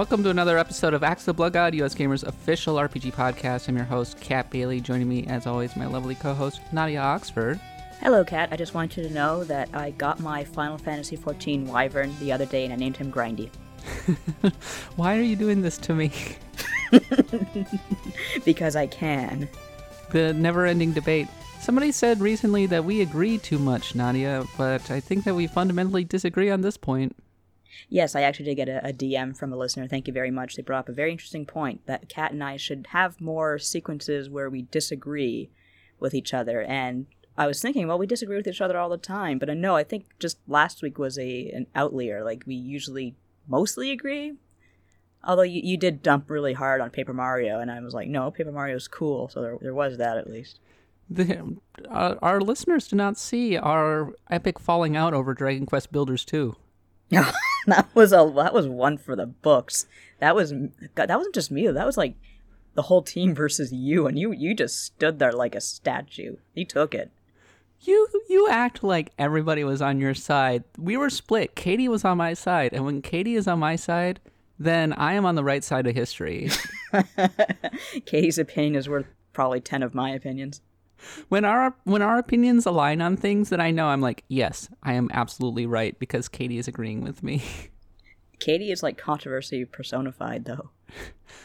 Welcome to another episode of Axe the Blood God, US Gamers official RPG podcast. I'm your host, Kat Bailey. Joining me, as always, my lovely co-host, Nadia Oxford. Hello, Kat. I just want you to know that I got my Final Fantasy XIV Wyvern the other day and I named him Grindy. Why are you doing this to me? because I can. The never-ending debate. Somebody said recently that we agree too much, Nadia, but I think that we fundamentally disagree on this point. Yes, I actually did get a, a, DM from a listener. Thank you very much. They brought up a very interesting point that Kat and I should have more sequences where we disagree with each other. And I was thinking, well, we disagree with each other all the time, but I know I think just last week was a an outlier. Like we usually mostly agree. Although you, you did dump really hard on Paper Mario, and I was like, no, Paper Mario's cool. So there, there was that at least. The, uh, our listeners do not see our epic falling out over Dragon Quest Builders 2. that was a that was one for the books. That was God, that wasn't just me. That was like the whole team versus you, and you you just stood there like a statue. You took it. You you act like everybody was on your side. We were split. Katie was on my side, and when Katie is on my side, then I am on the right side of history. Katie's opinion is worth probably ten of my opinions when our when our opinions align on things that I know I'm like, yes, I am absolutely right because Katie is agreeing with me. Katie is like controversy personified though.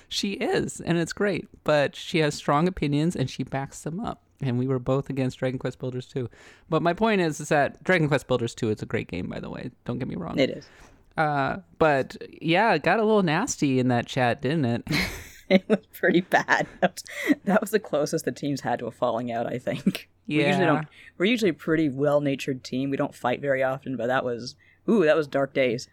She is, and it's great, but she has strong opinions and she backs them up. And we were both against Dragon Quest Builders 2. But my point is, is that Dragon Quest Builders 2 is a great game, by the way. Don't get me wrong. It is. Uh, but yeah, it got a little nasty in that chat, didn't it? it was pretty bad. That was, that was, the closest the teams had to a falling out. I think. Yeah. We usually don't. We're usually a pretty well-natured team. We don't fight very often, but that was ooh, that was dark days.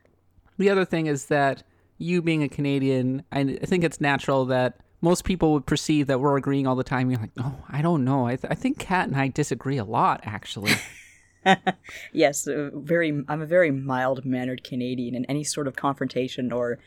The other thing is that you being a Canadian, I think it's natural that most people would perceive that we're agreeing all the time. You're like, oh, I don't know. I, th- I think Kat and I disagree a lot, actually. yes, uh, very. I'm a very mild mannered Canadian, and any sort of confrontation or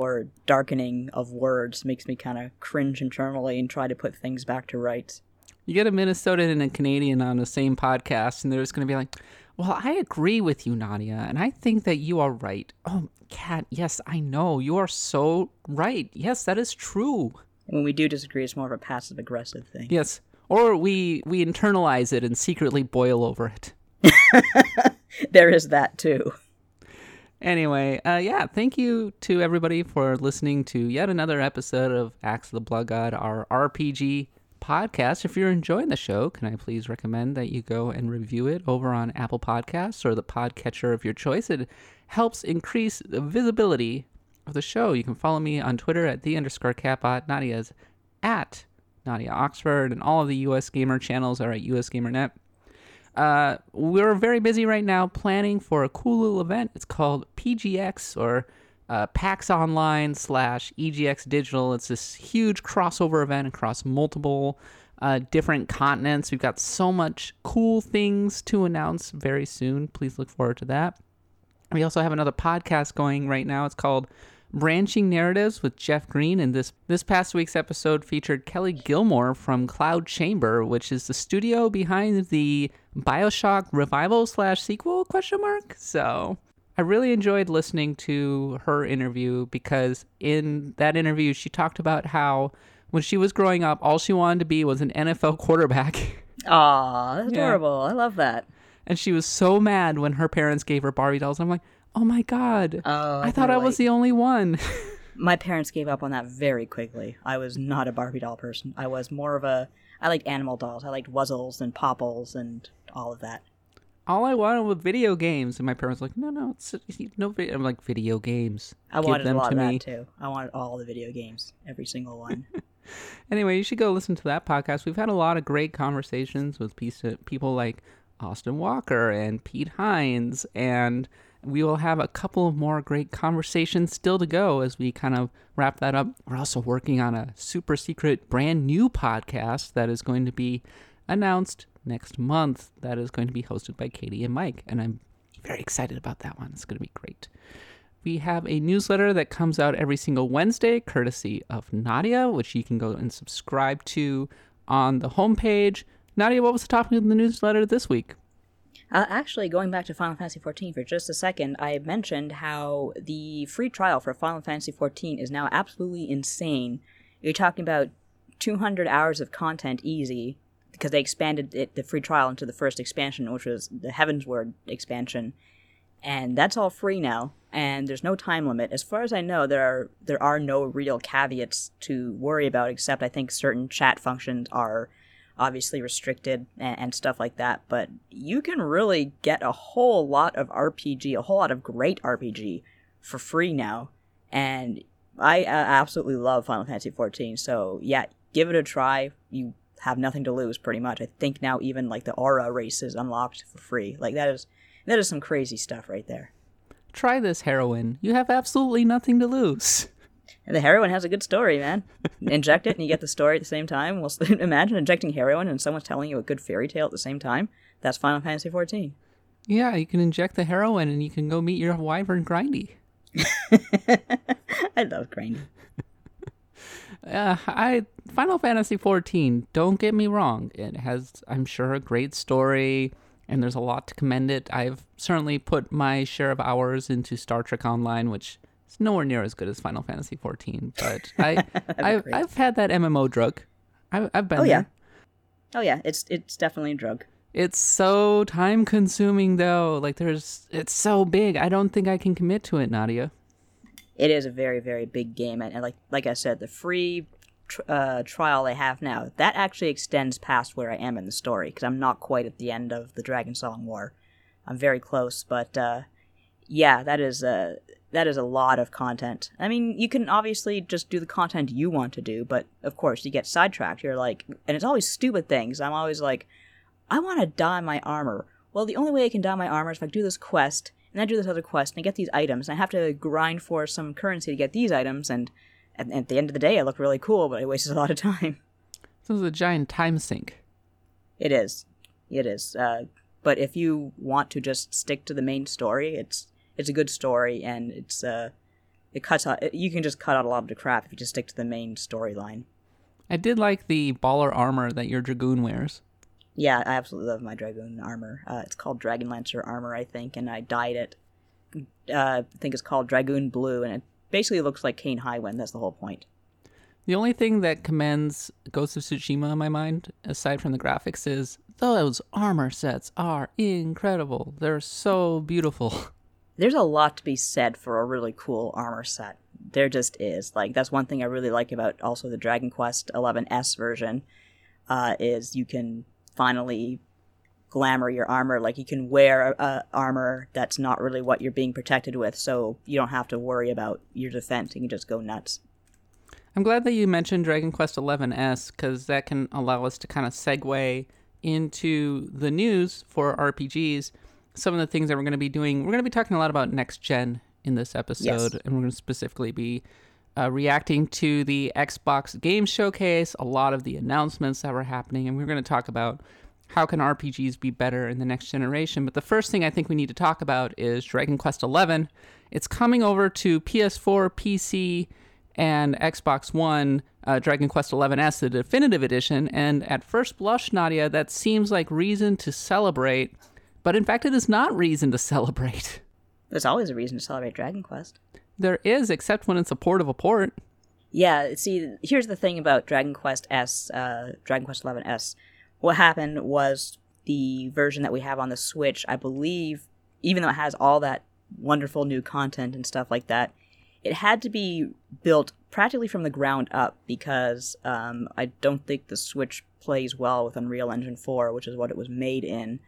or darkening of words makes me kind of cringe internally and try to put things back to rights. You get a Minnesotan and a Canadian on the same podcast, and they're just going to be like, Well, I agree with you, Nadia, and I think that you are right. Oh, Kat, yes, I know. You are so right. Yes, that is true. when we do disagree, it's more of a passive aggressive thing. Yes. Or we, we internalize it and secretly boil over it. there is that too. Anyway, uh, yeah, thank you to everybody for listening to yet another episode of Axe of the Blood God, our RPG podcast. If you're enjoying the show, can I please recommend that you go and review it over on Apple Podcasts or the podcatcher of your choice? It helps increase the visibility of the show. You can follow me on Twitter at the underscore katbot. Nadia's at Nadia Oxford, and all of the US Gamer channels are at US GamerNet. Uh, we're very busy right now planning for a cool little event. It's called PGX or uh, PAX Online slash EGX Digital. It's this huge crossover event across multiple uh, different continents. We've got so much cool things to announce very soon. Please look forward to that. We also have another podcast going right now. It's called Branching Narratives with Jeff Green, and this this past week's episode featured Kelley Gilmore from Cloud Chamber, which is the studio behind the Bioshock revival slash sequel question mark. So I really enjoyed listening to her interview because in that interview she talked about how when she was growing up, all she wanted to be was an NFL quarterback. Aw, that's yeah. adorable. I love that. And she was so mad when her parents gave her Barbie dolls. I'm like, oh my god. Oh, i thought i was the only one. My parents gave up on that very quickly. I was not a barbie doll person. I was more of a i liked animal dolls. I liked wuzzles and popples and all of that. All i wanted was video games. And my parents were like no no it's no video i'm like video games. I wanted them a lot to of me. that too. I wanted all the video games every single one. Anyway you should go listen to that podcast. We've had a lot of great conversations with people like austin walker and pete hines and we will have a couple of more great conversations still to go as we kind of wrap that up. We're also working on a super secret brand new podcast that is going to be announced next month that is going to be hosted by Katie and Mike. And I'm very excited about that one. It's going to be great. We have a newsletter that comes out every single Wednesday, courtesy of Nadia, which you can go and subscribe to on the homepage. Nadia, what was the topic of the newsletter this week? Uh, actually, going back to Final Fantasy XIV for just a second, I mentioned how the free trial for Final Fantasy XIV is now absolutely insane. You're talking about 200 hours of content easy because they expanded it, the free trial into the first expansion, which was the Heavensward expansion, and that's all free now. And there's no time limit. As far as I know, there are there are no real caveats to worry about, except I think certain chat functions are obviously restricted and, and, stuff like that. But you can really get a whole lot of RPG, a whole lot of great RPG for free now. And I absolutely love Final Fantasy XIV. So yeah, give it a try. You have nothing to lose, pretty much. I think now even like the Au Ra race is unlocked for free. Like that is that is some crazy stuff right there. Try this heroine. You have absolutely nothing to lose. And the heroine has a good story, man. Inject it and you get the story at the same time. Well, imagine injecting heroin and someone's telling you a good fairy tale at the same time. That's Final Fantasy XIV. Yeah, you can inject the heroin and you can go meet your wyvern Grindy. I love Grindy. Uh, I Final Fantasy XIV. Don't get me wrong; it has, I'm sure, a great story, and there's a lot to commend it. I've certainly put my share of hours into Star Trek Online, which it's nowhere near as good as Final Fantasy XIV, but I, I've, I've had that MMO drug. I've, I've been oh, there. yeah. Oh yeah, it's it's definitely a drug. It's so time consuming though. Like there's, it's so big. I don't think I can commit to it, Nadia. It is a very very big game, and, and like like I said, the free tr- uh, trial I have now that actually extends past where I am in the story because I'm not quite at the end of the Dragon Song War. I'm very close, but uh, yeah, that is a that is a lot of content. I mean, you can obviously just do the content you want to do, but of course you get sidetracked. You're like, and it's always stupid things. I'm always like, I want to dye my armor. Well, the only way I can dye my armor is if I do this quest, and I do this other quest, and I get these items. And I have to grind for some currency to get these items, and at, at the end of the day, I look really cool, but I wasted a lot of time. This is a giant time sink. It is. It is. Uh, but if you want to just stick to the main story, it's it's a good story and it's uh it cuts out you can just cut out a lot of the crap if you just stick to the main storyline. I did like the baller armor that your dragoon wears. Yeah, I absolutely love my dragoon armor. Uh, it's called Dragon Lancer armor, I think, and I dyed it. Uh, I think it's called Dragoon Blue, and it basically looks like Kain Highwind. That's the whole point. The only thing that commends Ghost of Tsushima in my mind, aside from the graphics, is those armor sets are incredible. They're so beautiful. there's a lot to be said for a really cool armor set. There just is. Like that's one thing I really like about also the Dragon Quest 11S version uh, is you can finally glamour your armor. Like you can wear armor that's not really what you're being protected with, so you don't have to worry about your defense. And you can just go nuts. I'm glad that you mentioned Dragon Quest 11S because that can allow us to kind of segue into the news for RPGs some of the things that we're going to be doing. We're going to be talking a lot about next gen in this episode, yes. and we're going to specifically be uh, reacting to the Xbox Game Showcase, a lot of the announcements that were happening, and we're going to talk about how can RPGs be better in the next generation. But the first thing I think we need to talk about is Dragon Quest XI. It's coming over to PS4, PC, and Xbox One. Uh, Dragon Quest XI-S, the definitive edition, and at first blush, Nadia, that seems like reason to celebrate but in fact, it is not reason to celebrate. There's always a reason to celebrate Dragon Quest. There is, except when it's a port of a port. Yeah, see, here's the thing about Dragon Quest S, uh, Dragon Quest XI S. What happened was the version that we have on the Switch, I believe, even though it has all that wonderful new content and stuff like that, it had to be built practically from the ground up because um, I don't think the Switch plays well with Unreal Engine 4, which is what it was made in.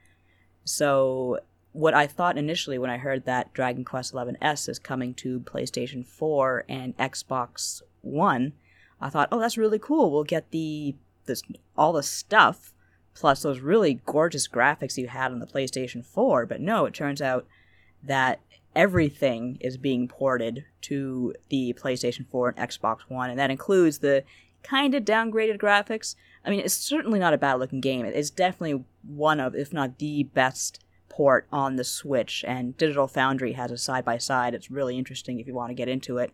So what I thought initially when I heard that Dragon Quest XI-S is coming to PlayStation 4 and Xbox One, I thought, oh, that's really cool. We'll get the this all the stuff plus those really gorgeous graphics you had on the PlayStation 4. But no, it turns out that everything is being ported to the PlayStation 4 and Xbox One, and that includes the kind of downgraded graphics. I mean, it's certainly not a bad looking game. It's definitely one of, if not the best port on the Switch, and Digital Foundry has a side by side. It's really interesting if you want to get into it.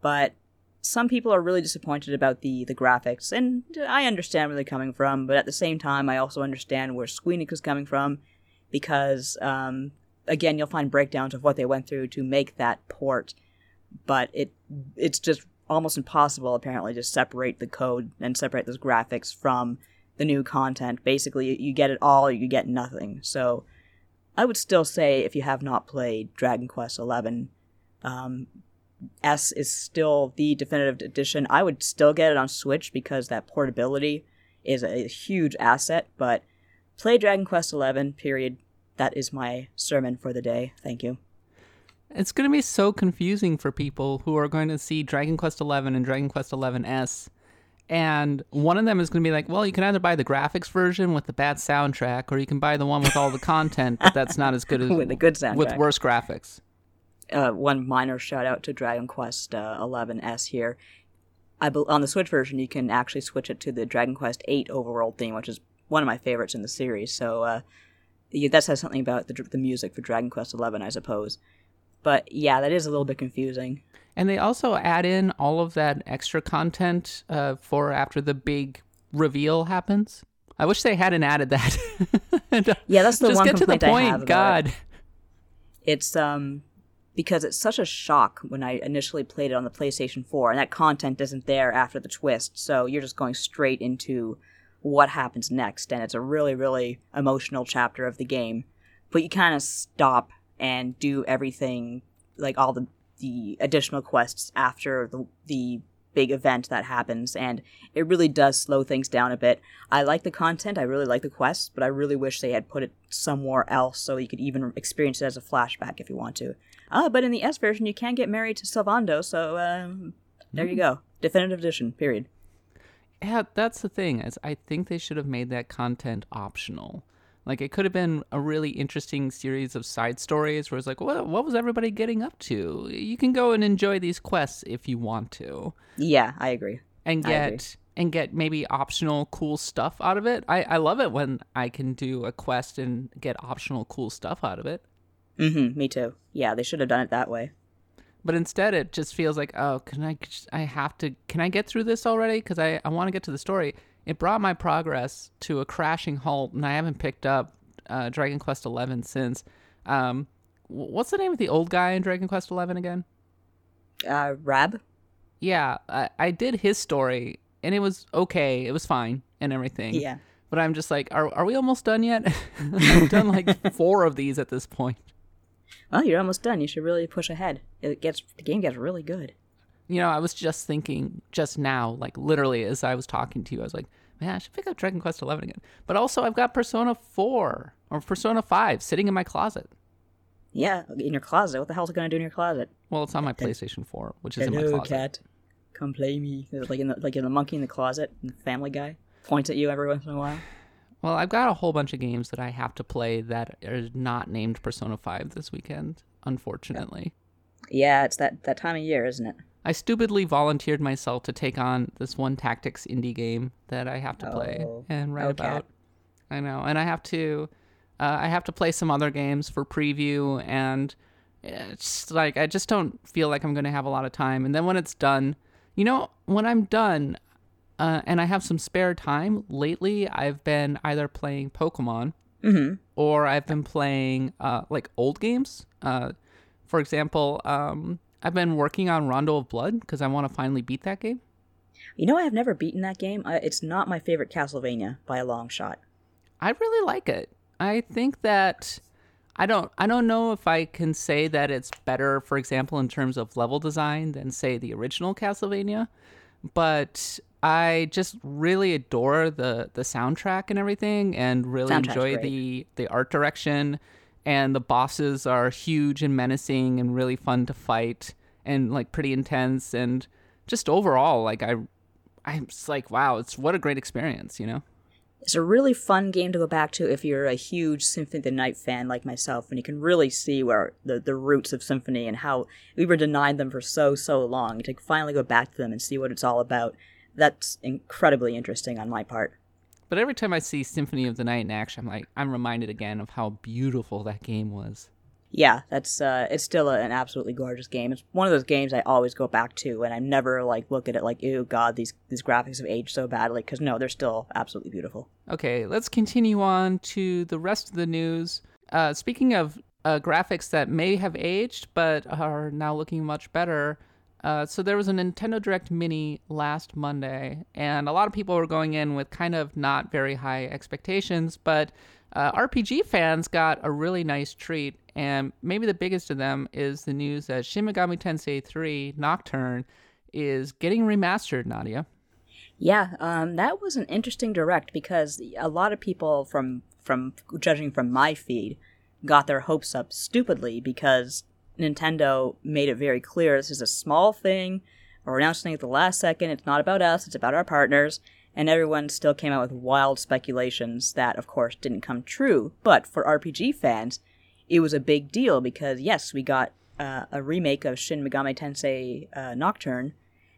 But some people are really disappointed about the, the graphics, and I understand where they're coming from, but at the same time, I also understand where Squeenix is coming from. because um, again, you'll find breakdowns of what they went through to make that port, but it it's just almost impossible apparently to separate the code and separate those graphics from the new content. Basically, you get it all or you get nothing. So I would still say if you have not played Dragon Quest XI, um, S is still the definitive edition. I would still get it on Switch because that portability is a huge asset. But play Dragon Quest XI. Period. That is my sermon for the day. Thank you. It's going to be so confusing for people who are going to see Dragon Quest XI and Dragon Quest XI S. And one of them is going to be like, well, you can either buy the graphics version with the bad soundtrack, or you can buy the one with all the content, but that's not as good as with the good soundtrack. with worse graphics. Uh, one minor shout out to Dragon Quest uh, 11S here. I be- on the Switch version, you can actually switch it to the Dragon Quest 8 overworld theme, which is one of my favorites in the series. So uh, yeah, that says something about the, the music for Dragon Quest 11, I suppose. But yeah, that is a little bit confusing. And they also add in all of that extra content uh, for after the big reveal happens. I wish they hadn't added that. And, uh, Yeah, that's the Just one get to the point. have it. God. It's um because it's such a shock when I initially played it on the PlayStation 4, and that content isn't there after the twist, so you're just going straight into what happens next, and it's a really, really emotional chapter of the game. But you kind of stop and do everything, like all the the additional quests after the the big event that happens, and it really does slow things down a bit. I like the content, I really like the quests, but I really wish they had put it somewhere else so you could even experience it as a flashback if you want to. Ah, but in the S version, you can get married to Sylvando, so um, there you go. Definitive edition, period. Yeah, that's the thing. Is I think they should have made that content optional. Like it could have been a really interesting series of side stories where it's like, what, what was everybody getting up to? You can go and enjoy these quests if you want to, Yeah, I agree. and I agree. get and get maybe optional cool stuff out of it. I I love it when I can do a quest and get optional cool stuff out of it. Mm-hmm, me too. Yeah, they should have done it that way. But instead, it just feels like, oh, can I? I have to. Can I get through this already? Because I, I want to get to the story. It brought my progress to a crashing halt, and I haven't picked up uh, Dragon Quest Eleven since. Um, what's the name of the old guy in Dragon Quest Eleven again? Uh, Rab? Yeah, I, I did his story, and it was okay. It was fine and everything. Yeah. But I'm just like, are are we almost done yet? I've done like four of these at this point. Well, you're almost done. You should really push ahead. It gets the game gets really good. You know, I was just thinking just now, like literally as I was talking to you, I was like, man, I should pick up Dragon Quest Eleven again. But also, I've got Persona Four or Persona Five sitting in my closet. Yeah, in your closet. What the hell's it gonna do in your closet? Well, it's on my PlayStation Four, which is in my closet. Kat. Come play me. Like in the like in the monkey in the closet, Family Guy points at you every once in a while. Well, I've got a whole bunch of games that I have to play that are not named Persona Five this weekend. Unfortunately, Yeah, it's that that time of year, isn't it? I stupidly volunteered myself to take on this one tactics indie game that I have to play Oh. and write Oh, Kat. about. I know, and I have to, uh, I have to play some other games for preview, and it's like I just don't feel like I'm going to have a lot of time. And then when it's done, you know, when I'm done, uh, and I have some spare time lately, I've been either playing Pokemon Mm-hmm. or I've been playing uh, like old games. Uh, for example, um, I've been working on Rondo of Blood because I want to finally beat that game. You know, I have never beaten that game. I, it's not my favorite Castlevania by a long shot. I really like it. I think that I don't I don't know if I can say that it's better, for example, in terms of level design than say the original Castlevania, but I just really adore the the soundtrack and everything and really enjoy great. the the art direction and the bosses are huge and menacing and really fun to fight and like pretty intense and just overall like I I'm just like wow, it's what a great experience, you know. It's a really fun game to go back to if you're a huge Symphony of the Night fan like myself, and you can really see where the, the roots of Symphony and how we were denied them for so, so long. To finally go back to them and see what it's all about, that's incredibly interesting on my part. But every time I see Symphony of the Night in action, I'm like, I'm reminded again of how beautiful that game was. Yeah, that's uh, it's still a, an absolutely gorgeous game. It's one of those games I always go back to, and I never like look at it like, "Ew, God, these these graphics have aged so badly." Because no, they're still absolutely beautiful. Okay, let's continue on to the rest of the news. Uh, speaking of uh, graphics that may have aged but are now looking much better. Uh, so there was a Nintendo Direct Mini last Monday, and a lot of people were going in with kind of not very high expectations, but uh, RPG fans got a really nice treat, and maybe the biggest of them is the news that Shin Megami Tensei 3 Nocturne is getting remastered, Nadia. Yeah, um, that was an interesting direct because a lot of people from from judging from my feed got their hopes up stupidly because Nintendo made it very clear this is a small thing. We're announcing at the last second. It's not about us, it's about our partners. And everyone still came out with wild speculations that, of course, didn't come true. But for RPG fans, it was a big deal because, yes, we got uh, a remake of Shin Megami Tensei uh, Nocturne,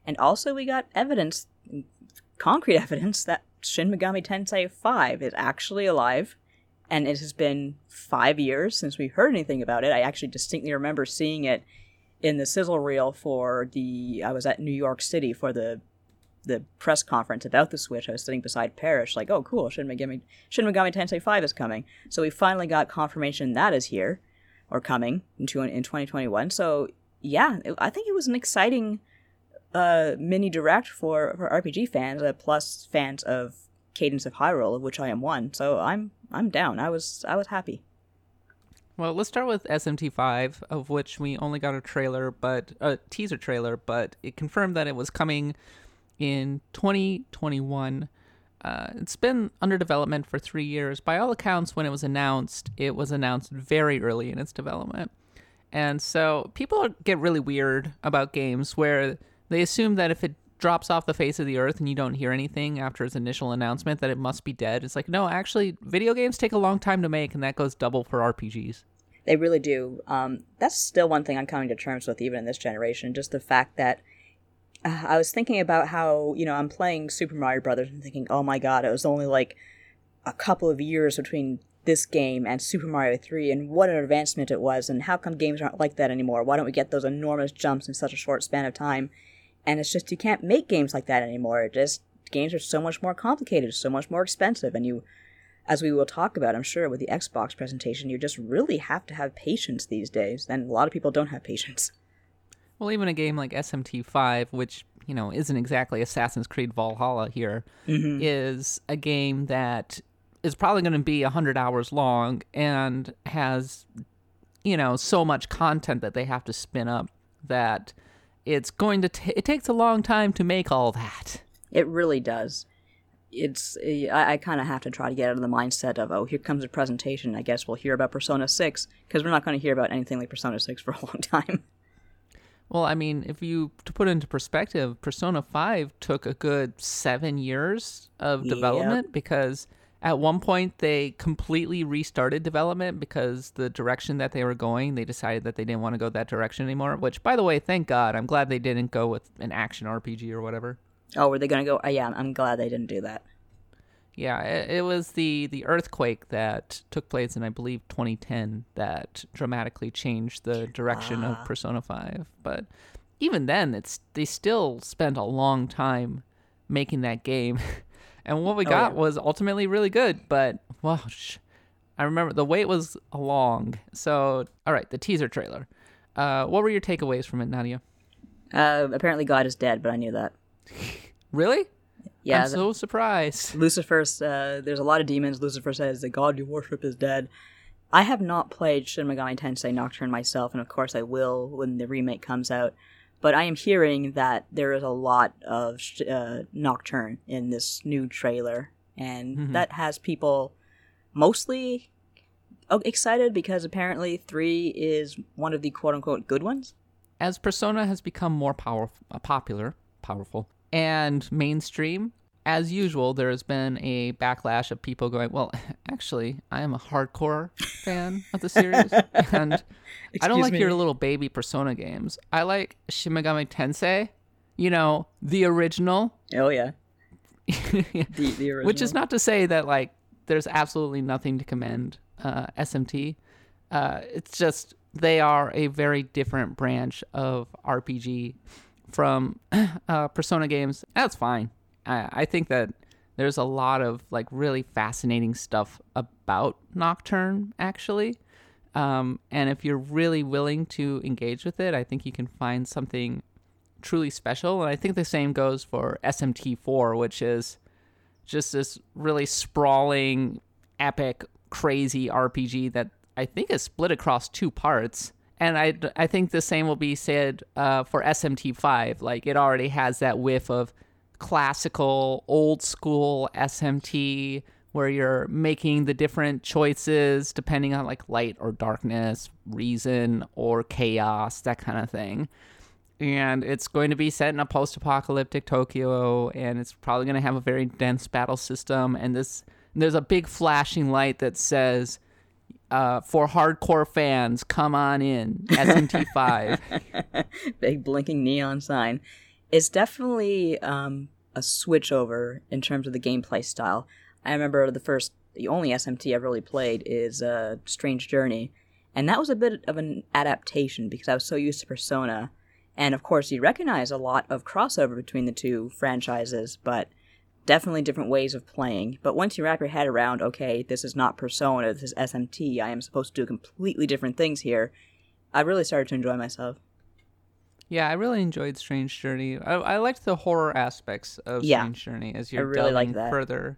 and also we got evidence, concrete evidence, that Shin Megami Tensei 5 is actually alive and it has been five years since we heard anything about it. I actually distinctly remember seeing it in the sizzle reel for the. I was at New York City for the the press conference about the Switch. I was sitting beside Parish, like, "Oh, cool! Shin Megami, Shin Megami Tensei Five is coming." So we finally got confirmation that is here, or coming into in 2021. So yeah, I think it was an exciting uh, mini direct for for RPG fans, uh, plus fans of Cadence of Hyrule, of which I am one. So I'm I'm down. I was I was happy. Well, let's start with SMT5, of which we only got a trailer, but a teaser trailer, but it confirmed that it was coming in 2021. Uh, it's been under development for three years. By all accounts, when it was announced, it was announced very early in its development. And so people get really weird about games where they assume that if it drops off the face of the earth and you don't hear anything after its initial announcement that it must be dead. It's like, no, actually, video games take a long time to make, and that goes double for RPGs. They really do. Um, that's still one thing I'm coming to terms with, even in this generation. Just the fact that uh, I was thinking about how, you know, I'm playing Super Mario Brothers and thinking, oh my god, it was only like a couple of years between this game and Super Mario 3, and what an advancement it was, and how come games aren't like that anymore? Why don't we get those enormous jumps in such a short span of time? And it's just you can't make games like that anymore. It just games are so much more complicated, so much more expensive, and you, as we will talk about, I'm sure with the Xbox presentation, you just really have to have patience these days, and a lot of people don't have patience. Well, even a game like SMT5, which you know isn't exactly Assassin's Creed Valhalla here, mm-hmm. is a game that is probably going to be 100 hours long and has you know so much content that they have to spin up that it's going to t- it takes a long time to make all that. It really does. It's eh, I, I kind of have to try to get out of the mindset of oh here comes a presentation. I guess we'll hear about Persona Six because we're not going to hear about anything like Persona Six for a long time. Well, I mean, if you to put it into perspective, Persona Five took a good seven years of development yep. because at one point they completely restarted development because the direction that they were going they decided that they didn't want to go that direction anymore which by the way thank god i'm glad they didn't go with an action rpg or whatever. Oh were they going to go? Uh, yeah i'm glad they didn't do that. Yeah it, it, was the the earthquake that took place in i believe 2010 that dramatically changed the direction of ah. persona 5 but even then it's they still spent a long time making that game and what we oh, got yeah. was ultimately really good. But well, I remember the wait was long. So all right, the teaser trailer. Uh, what were your takeaways from it, Nadia? Uh, apparently, God is dead, but I knew that. really? Yeah. I'm so surprised. Lucifer's. Uh, there's a lot of demons. Lucifer says the God you worship is dead. I have not played Shin Megami Tensei Nocturne myself, and of course I will when the remake comes out. But I am hearing that there is a lot of uh, Nocturne in this new trailer, and mm-hmm. that has people mostly oh, excited because apparently 3 is one of the quote unquote good ones. As Persona has become more powerful, uh, popular, powerful, and mainstream, as usual, there has been a backlash of people going, "Well, actually, I am a hardcore fan of the series, and I don't like me. your little baby Persona games. I like Shin Megami Tensei, you know, the original. Oh yeah, the, the original. Which is not to say that like there's absolutely nothing to commend uh, SMT. Uh, it's just they are a very different branch of RPG from uh, Persona games. That's fine. I, I think that there's a lot of like really fascinating stuff about Nocturne actually. Um, and if you're really willing to engage with it, I think you can find something truly special. And I think the same goes for SMT4, which is just this really sprawling, epic, crazy RPG that I think is split across two parts. And I, I think the same will be said uh, for SMT5. Like, it already has that whiff of classical, old school SMT where you're making the different choices depending on like light or darkness, reason or chaos, that kind of thing. And it's going to be set in a post apocalyptic Tokyo, and it's probably going to have a very dense battle system. And this there's a big flashing light that says, uh, for hardcore fans, come on in, SMT5. big blinking neon sign. It's definitely um, a switch over in terms of the gameplay style. I remember the first, the only SMT I've really played is uh, Strange Journey, and that was a bit of an adaptation because I was so used to Persona, and of course you recognize a lot of crossover between the two franchises, but definitely different ways of playing. But once you wrap your head around, okay, this is not Persona, this is SMT, I am supposed to do completely different things here, I really started to enjoy myself. Yeah, I really enjoyed Strange Journey. I, I liked the horror aspects of Yeah. Strange Journey as you're really delving that. further,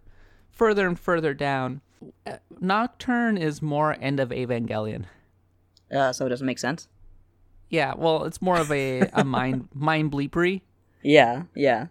further and further down. Uh, Nocturne is more end of Evangelion. Uh, so it doesn't make sense. Yeah, well, it's more of a, a mind mind bleepery Yeah, yeah.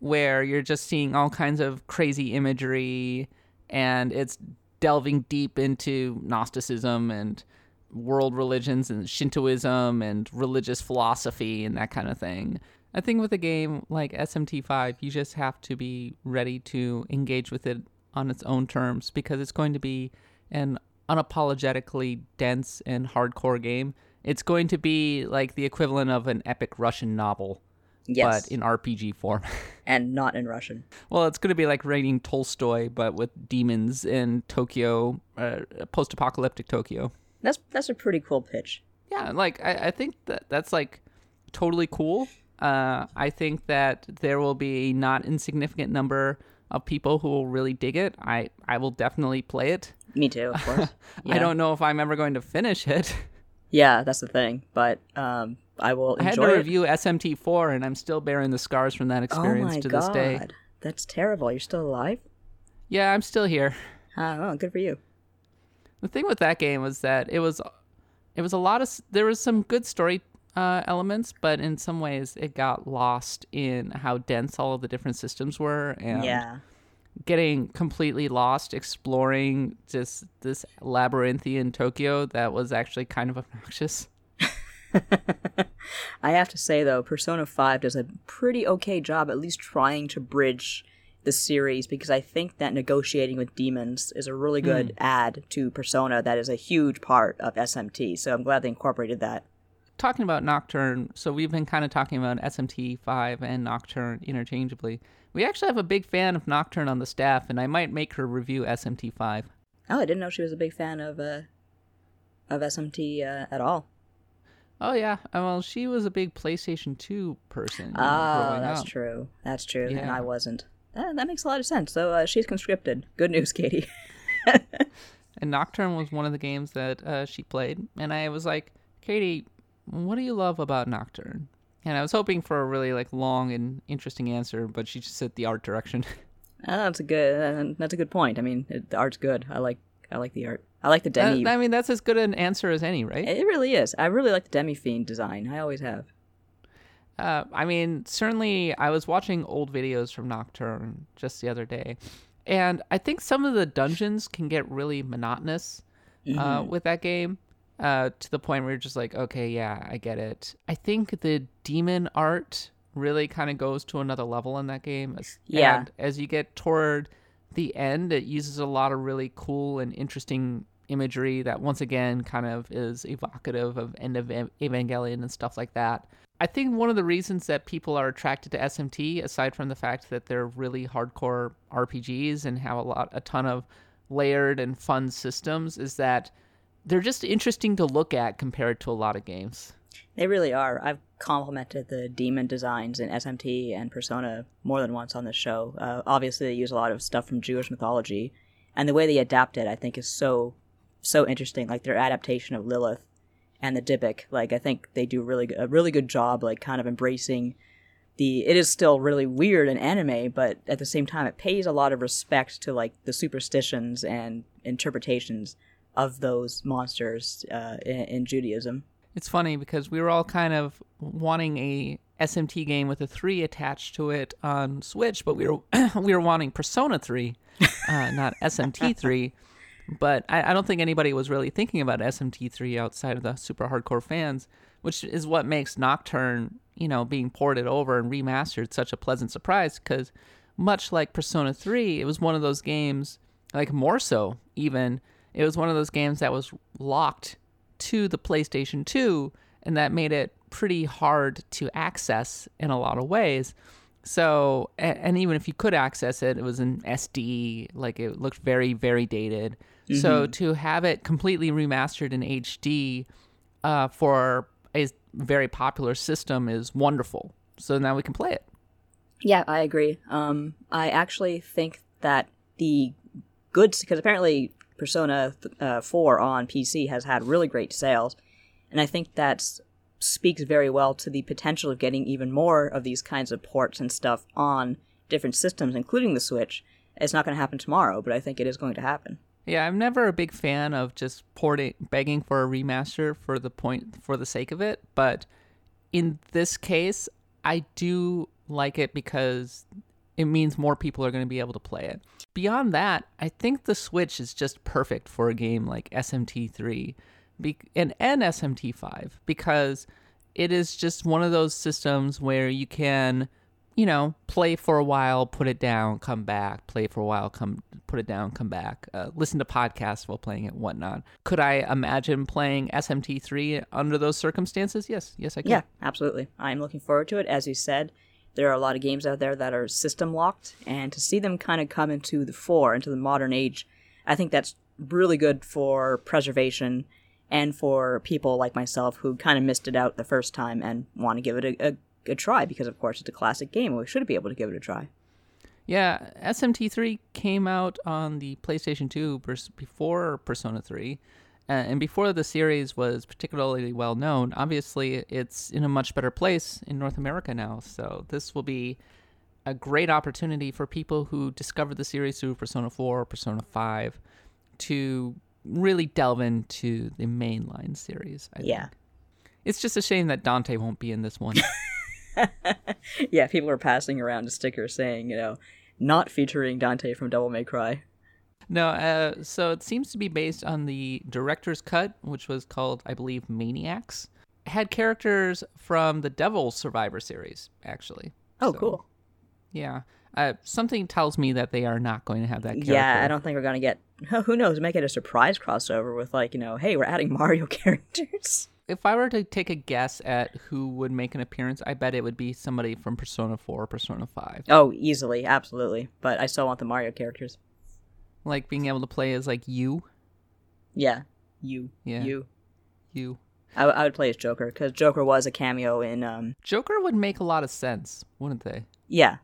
where you're just seeing all kinds of crazy imagery and it's delving deep into Gnosticism and world religions and Shintoism and religious philosophy and that kind of thing. I think with a game like SMT5, you just have to be ready to engage with it on its own terms because it's going to be an unapologetically dense and hardcore game. It's going to be like the equivalent of an epic Russian novel, Yes. but in RPG form. and not in Russian. Well, it's going to be like reading Tolstoy, but with demons in Tokyo, uh, post-apocalyptic Tokyo. That's that's a pretty cool pitch. Yeah, like I, I think that that's like totally cool. Uh, I think that there will be a not insignificant number of people who will really dig it. I I will definitely play it. Me too, of course. I don't know if I'm ever going to finish it. Yeah, that's the thing. But um, I will I had to it. review SMT4, and I'm still bearing the scars from that oh experience my to god, this day. that's terrible. You're still alive? Yeah, I'm still here. Oh, good for you. The thing with that game was that it was, it was a lot of. There was some good story uh, elements, but in some ways it got lost in how dense all of the different systems were, and Yeah. getting completely lost exploring just this labyrinthian Tokyo that was actually kind of obnoxious. I have to say though, Persona 5 does a pretty okay job at least trying to bridge the series because I think that negotiating with demons is a really good add to Persona that is a huge part of SMT. So I'm glad they incorporated that. Talking about Nocturne, so we've been kind of talking about SMT5 and Nocturne interchangeably. We actually have a big fan of Nocturne on the staff, and I might make her review SMT5. Oh, I didn't know she was a big fan of uh, of SMT uh, at all. Oh yeah, uh, well she was a big PlayStation 2 person. know, Ah, that's up. true. That's true. And I wasn't. Uh, that makes a lot of sense. So uh, she's conscripted. Good news, Katie. And Nocturne was one of the games that uh, she played, and I was like, Katie, what do you love about Nocturne? And I was hoping for a really like long and interesting answer, but she just said the art direction. Uh, that's a good. Uh, that's a good point. I mean, it, the art's good. I like. I like the art. I like the demi. I mean, that's as good an answer as any, right? it really is. I really like the demi fiend design. I always have. Uh, I mean, certainly, I was watching old videos from Nocturne just the other day, and I think some of the dungeons can get really monotonous uh, with that game uh, to the point where you're just like, okay, yeah, I get it. I think the demon art really kind of goes to another level in that game. As, Yeah. And as you get toward the end, it uses a lot of really cool and interesting imagery that once again kind of is evocative of end of Evangelion and stuff like that. I think one of the reasons that people are attracted to SMT, aside from the fact that they're really hardcore RPGs and have a lot, a ton of layered and fun systems, is that they're just interesting to look at compared to a lot of games. They really are. I've complimented the demon designs in SMT and Persona more than once on this show. Uh, obviously, they use a lot of stuff from Jewish mythology, and the way they adapt it, I think, is so so interesting. Like their adaptation of Lilith and the Dybbuk. Like I think they do really a really good job, like kind of embracing the. It is still really weird and anime, but at the same time, it pays a lot of respect to like the superstitions and interpretations of those monsters uh, in, in Judaism. It's funny because we were all kind of wanting a SMT game with a three attached to it on Switch, but we were we were wanting Persona three, uh, not SMT three. But I, I, don't think anybody was really thinking about SMT three outside of the super hardcore fans, which is what makes Nocturne, you know, being ported over and remastered such a pleasant surprise. Because much like Persona three, it was one of those games, like more so even, it was one of those games that was locked to the PlayStation two, and that made it pretty hard to access in a lot of ways. So, and even if you could access it, it was an SD, like it looked very, very dated. Mm-hmm. So to have it completely remastered in HD uh, for a very popular system is wonderful. So now we can play it. Yeah, I agree. Um, I actually think that the goods, because apparently Persona uh, 4 on PC has had really great sales, and I think that speaks very well to the potential of getting even more of these kinds of ports and stuff on different systems, including the Switch. It's not going to happen tomorrow, but I think it is going to happen. Yeah, I'm never a big fan of just porting, begging for a remaster for the point, for the sake of it. But in this case, I do like it because it means more people are going to be able to play it. Beyond that, I think the Switch is just perfect for a game like SMT3 be- and, and SMT5 because it is just one of those systems where you can, you know, play for a while, put it down, come back, play for a while, come put it down, come back, uh, listen to podcasts while playing it, whatnot. Could I imagine playing SMT3 under those circumstances? Yes, yes, I can. Yeah, absolutely. I'm looking forward to it. As you said, there are a lot of games out there that are system locked, and to see them kind of come into the fore, into the modern age, I think that's really good for preservation and for people like myself who kind of missed it out the first time and want to give it a, a, a try because, of course, it's a classic game and we should be able to give it a try. Yeah, SMT3 came out on the PlayStation 2 before Persona 3. Uh, and before the series was particularly well known, obviously it's in a much better place in North America now. So this will be a great opportunity for people who discovered the series through Persona 4 or Persona 5 to really delve into the mainline series. I yeah. Think. It's just a shame that Dante won't be in this one. yeah, people are passing around a sticker saying, you know, not featuring Dante from Devil May Cry. No, uh, so it seems to be based on the director's cut, which was called, I believe, Maniacs. It had characters from the Devil Survivor series, actually. Oh, so, cool. Yeah. Uh, something tells me that they are not going to have that character. Yeah, I don't think we're going to get. Who knows? Make it a surprise crossover with, like, you know, hey, we're adding Mario characters. If I were to take a guess at who would make an appearance, I bet it would be somebody from Persona 4 or Persona 5. Oh, easily, absolutely. But I still want the Mario characters. Like being able to play as, like, you? Yeah. You. Yeah. You. You. I, I would play as Joker, because Joker was a cameo in. um Joker would make a lot of sense, wouldn't they? Yeah.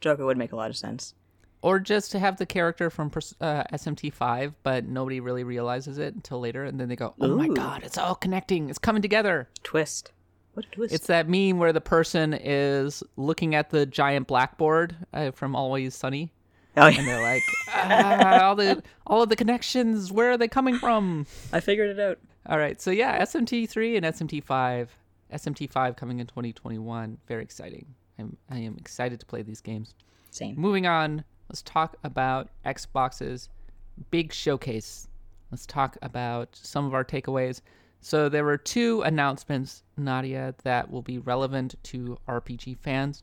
Joker would make a lot of sense. Or just to have the character from uh, SMT5, but nobody really realizes it until later, and then they go, "Oh Ooh. my god, it's all connecting! It's coming together!" Twist. What a twist! It's that meme where the person is looking at the giant blackboard uh, from Always Sunny, oh, yeah. and they're like, ah, "All the all of the connections, where are they coming from?" I figured it out. All right, so yeah, SMT3 and SMT5, SMT5 coming in 2021, very exciting. I'm I am excited to play these games. Same. Moving on, let's talk about Xbox's big showcase. Let's talk about some of our takeaways. So there were two announcements, Nadia, that will be relevant to RPG fans.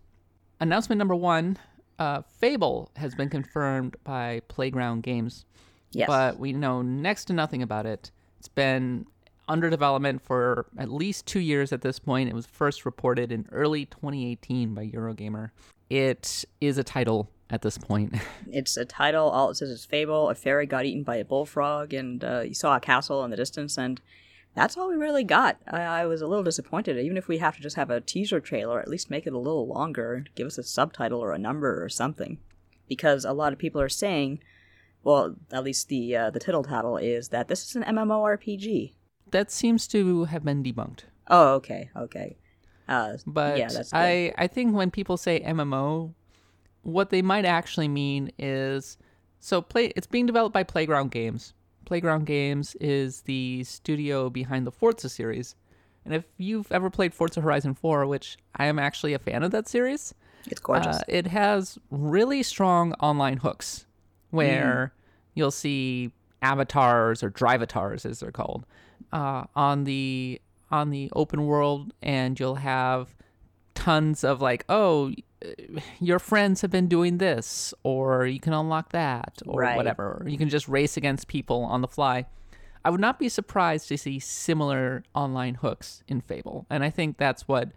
Announcement number one: uh, Fable has been confirmed by Playground Games. Yes. But we know next to nothing about it. It's been under development for at least two years at this point. It was first reported in early 2018 by Eurogamer. It is a title at this point. it's a title. All it says is Fable. A fairy got eaten by a bullfrog, and uh, you saw a castle in the distance, and that's all we really got. I, I, was a little disappointed. Even if we have to just have a teaser trailer, at least make it a little longer, give us a subtitle or a number or something, because a lot of people are saying well, at least the uh, the tittle tattle is that this is an MMORPG. That seems to have been debunked. Oh, okay, okay. Uh, But yeah, that's. I, I think when people say MMO, what they might actually mean is so play. It's being developed by Playground Games. Playground Games is the studio behind the Forza series, and if you've ever played Forza Horizon 4, which I am actually a fan of that series, it's gorgeous. uh, it has really strong online hooks where you'll see avatars or drivatars as they're called uh, on the on the open world and you'll have tons of like oh Uh, your friends have been doing this or you can unlock that or Right. whatever you can just race against people on the fly i would not be surprised to see similar online hooks in fable and i think that's what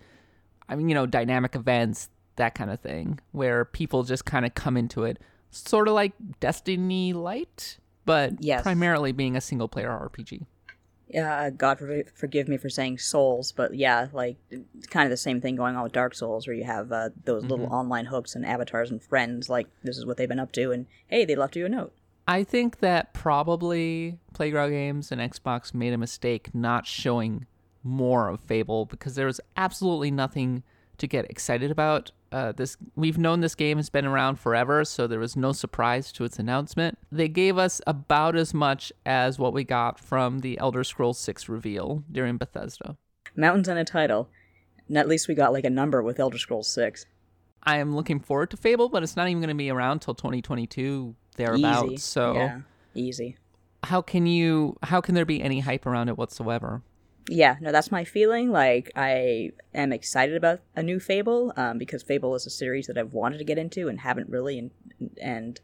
I mean, you know, dynamic events, that kind of thing, where people just kind of come into it, sort of like Destiny Light, but Yes. primarily being a single player RPG. Yeah, God forgive me for saying Souls, but yeah, like it's kind of the same thing going on with Dark Souls, where you have uh, those little Mm-hmm. online hooks and avatars and friends. Like this is what they've been up to, and hey, they left you a note. I think that probably Playground Games and Xbox made a mistake not showing more of Fable because there was absolutely nothing to get excited about. Uh, this we've known this game has been around forever, so there was no surprise to its announcement. They gave us about as much as what we got from the Elder Scrolls 6 reveal during Bethesda. Mountains and a title. And at least we got like a number with Elder Scrolls Six. I am looking forward to Fable, but it's not even going to be around till 2022 thereabouts. Easy. So yeah, easy. how can you how can there be any hype around it whatsoever? Yeah, no, that's my feeling. Like, I am excited about a new Fable um, because Fable is a series that I've wanted to get into and haven't really, and and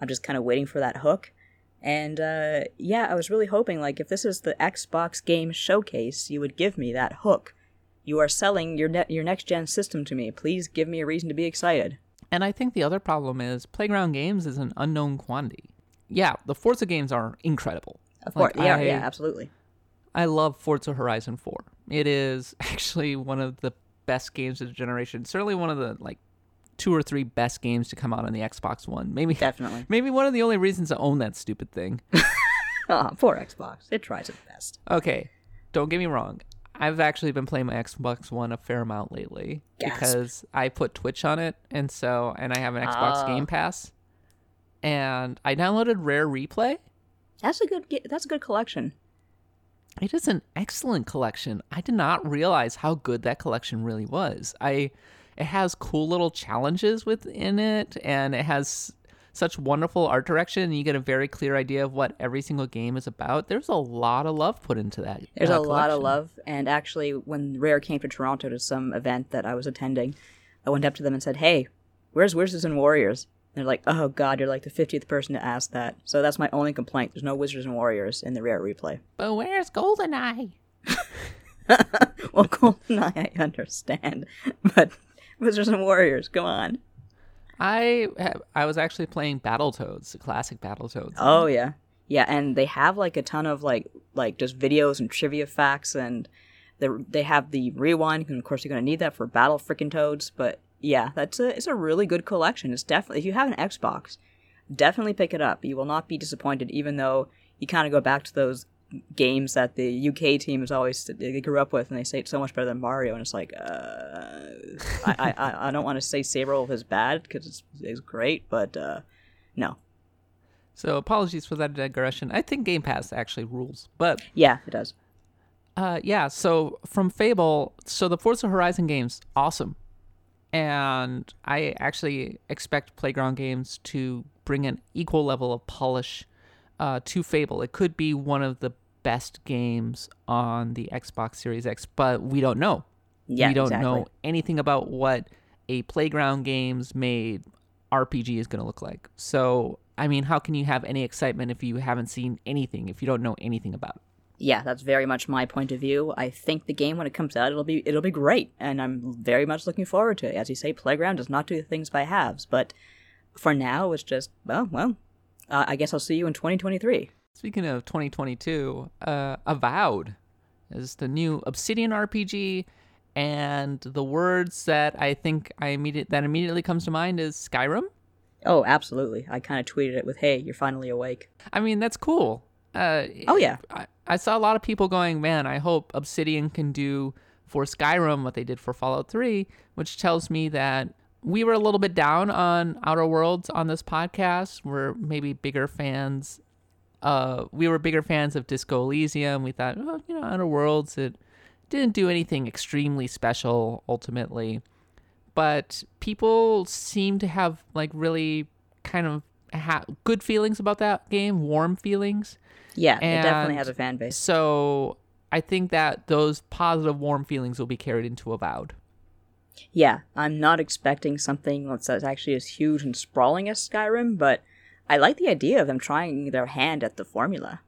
I'm just kind of waiting for that hook. And uh, yeah, I was really hoping, like, if this is the Xbox game showcase, you would give me that hook. You are selling your ne- your next gen system to me. Please give me a reason to be excited. And I think the other problem is Playground Games is an unknown quantity. Yeah, the Forza games are incredible. Of course, Like, yeah, I- yeah, absolutely. I love Forza Horizon 4. It is actually one of the best games of the generation. Certainly one of the like two or three best games to come out on the Xbox One. Maybe Definitely. maybe one of the only reasons to own that stupid thing. Ah, poor Xbox. It tries its best. Okay, don't get me wrong. I've actually been playing my Xbox One a fair amount lately Gasp. because I put Twitch on it, and so and I have an Xbox Ah. Game Pass, and I downloaded Rare Replay. That's a good. That's a good collection. It is an excellent collection. I did not realize how good that collection really was. I it has cool little challenges within it and it has such wonderful art direction and you get a very clear idea of what every single game is about. There's a lot of love put into that. There's uh, a lot of love, and actually, when Rare came to Toronto to some event that I was attending, I went up to them and said, "Hey, where's Wizards and Warriors?" They're like, "Oh God, you're like the fiftieth person to ask that." So that's my only complaint. There's no Wizards and Warriors in the Rare replay. But where's GoldenEye? well, GoldenEye, I understand, but Wizards and Warriors, come on. I I was actually playing Battletoads, the classic Battletoads. Oh yeah, yeah, and they have like a ton of like like just videos and trivia facts, and they they have the rewind, and of course you're gonna need that for Battle Frickin' Toads. But yeah, that's a it's a really good collection. It's definitely if you have an Xbox, definitely pick it up. You will not be disappointed, even though you kind of go back to those games that the UK team is always they grew up with, and they say it's so much better than Mario, and it's like, uh, I, I I- don't want to say Sabre Wulf is bad because it's it's great, but uh, no, So apologies for that digression. I think Game Pass actually rules. But yeah, it does. Uh, yeah. So from Fable, so the Forza Horizon games, awesome, and I actually expect Playground Games to bring an equal level of polish uh, to Fable. It could be one of the best games on the Xbox Series X, but we don't know. Yeah, we don't exactly. know anything about what a Playground Games made RPG is going to look like. So, I mean, how can you have any excitement if you haven't seen anything, if you don't know anything about it? Yeah, that's very much my point of view. I think the game when it comes out, it'll be it'll be great, and I'm very much looking forward to it. As you say, Playground does not do things by halves, but for now, it's just well, well. Uh, I guess I'll see you in 2023. Speaking of 2022, uh, Avowed is the new Obsidian RPG, and the words that I think I immediate that immediately comes to mind is Skyrim. Oh, absolutely. I kind of tweeted it with, "Hey, you're finally awake." I mean, that's cool. Uh, Oh yeah. I, I saw a lot of people going, man, I hope Obsidian can do for Skyrim what they did for Fallout 3, which tells me that we were a little bit down on Outer Worlds on this podcast. We're maybe bigger fans. Uh, we were bigger fans of Disco Elysium. We thought, oh, you know, Outer Worlds, it didn't do anything extremely special ultimately. But people seem to have like really kind of ha- good feelings about that game, warm feelings. Yeah, and it definitely has a fan base. So I think that those positive, warm feelings will be carried into Avowed. Yeah, I'm not expecting something that's actually as huge and sprawling as Skyrim, but I like the idea of them trying their hand at the formula.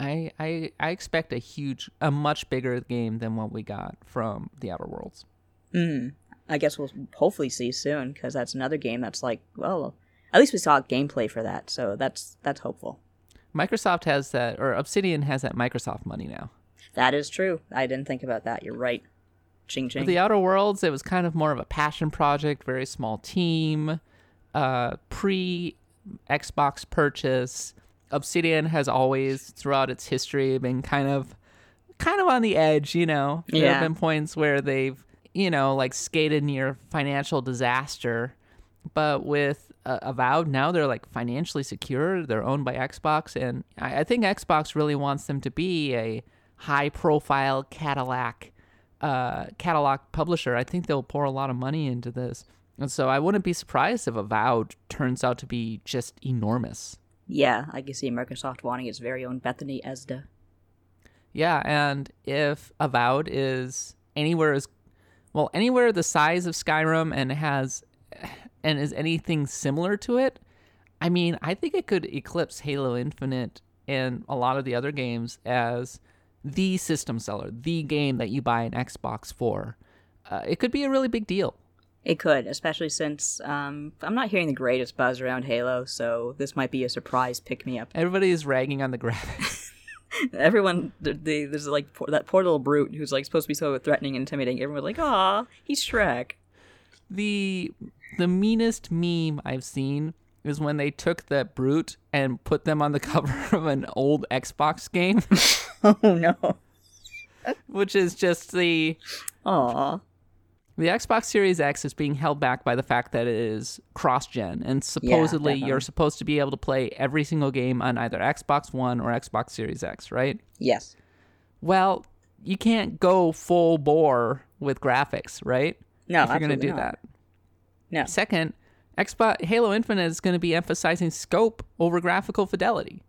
I, I I expect a huge, a much bigger game than what we got from the Outer Worlds. Mm. I guess we'll hopefully see soon because that's another game that's like, well, at least we saw gameplay for that, so that's that's hopeful. Microsoft has that, or Obsidian has that Microsoft money now. That is true. I didn't think about that. You're right. Ching ching. With the Outer Worlds, it was kind of more of a passion project, very small team, uh, pre Xbox purchase. Obsidian has always, throughout its history, been kind of, kind of on the edge. You know, there Yeah. have been points where they've, you know, like skated near financial disaster, but with uh, Avowed now they're like financially secure. They're owned by Xbox, and I, I think Xbox really wants them to be a high-profile Cadillac uh, catalog publisher, I think they'll pour a lot of money into this. And so I wouldn't be surprised if Avowed turns out to be just enormous. yeah, I can see Microsoft wanting its very own Bethesda. Yeah, and if Avowed is anywhere as well, anywhere the size of Skyrim and has and is anything similar to it, I mean, I think it could eclipse Halo Infinite and a lot of the other games as the system seller, the game that you buy an Xbox for. Uh, it could be a really big deal. It could, especially since um, I'm not hearing the greatest buzz around Halo, so this might be a surprise pick me up. Everybody is ragging on the graphics. Everyone, the, the, there's like poor, that poor little brute who's like supposed to be so threatening and intimidating. Everyone's like, "Aw, he's Shrek." the the meanest meme I've seen is when they took that brute and put them on the cover of an old Xbox game, Oh no. which is just the Aw. the Xbox Series X is being held back by the fact that it is cross-gen and supposedly definitely. you're supposed to be able to play every single game on either Xbox One or Xbox Series X, right? Yes. Well, you can't go full bore with graphics, right? No, if you're going to do not. that. No. Second, Xbox Halo Infinite is going to be emphasizing scope over graphical fidelity.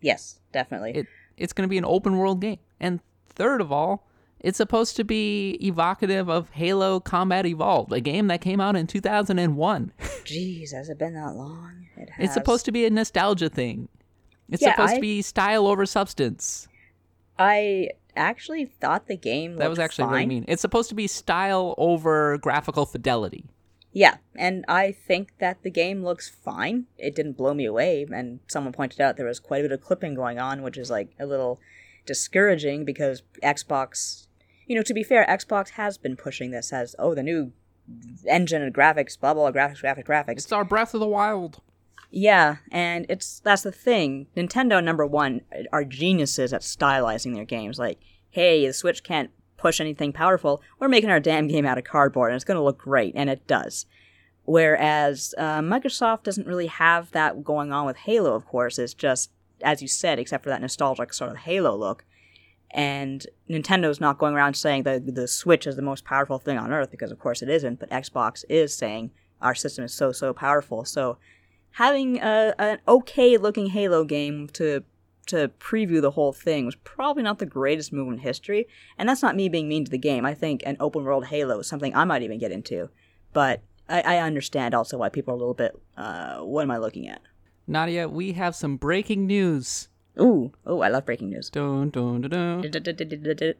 Yes, definitely. It it's going to be an open world game. And third of all, it's supposed to be evocative of Halo Combat Evolved, a game that came out in 2001. Jeez, has it been that long? It has. it's supposed to be a nostalgia thing. It's Yeah, supposed I- to be style over substance. I actually thought the game. That was actually fine. really mean. It's supposed to be style over graphical fidelity. Yeah, and I think that the game looks fine. It didn't blow me away, and someone pointed out there was quite a bit of clipping going on, which is like a little discouraging because Xbox, you know, to be fair, Xbox has been pushing this as oh the new engine and graphics, blah blah, blah graphics, graphics, graphics. It's our Breath of the Wild. Yeah, and it's that's the thing. Nintendo number one are geniuses at stylizing their games. Like, hey, the Switch can't push anything powerful. We're making our damn game out of cardboard, and it's going to look great, and it does. Whereas uh, Microsoft doesn't really have that going on with Halo. Of course, it's just as you said, except for that nostalgic sort of Halo look. And Nintendo's not going around saying that the Switch is the most powerful thing on earth because, of course, it isn't. But Xbox is saying our system is so so powerful. So having a, an okay looking Halo game to to preview the whole thing was probably not the greatest move in history. And that's not me being mean to the game. I think an open world Halo is something I might even get into. But I, I understand also why people are a little bit. Uh, what am I looking at? Nadia, we have some breaking news. Ooh, oh, I love breaking news. Dun, dun, dun, dun.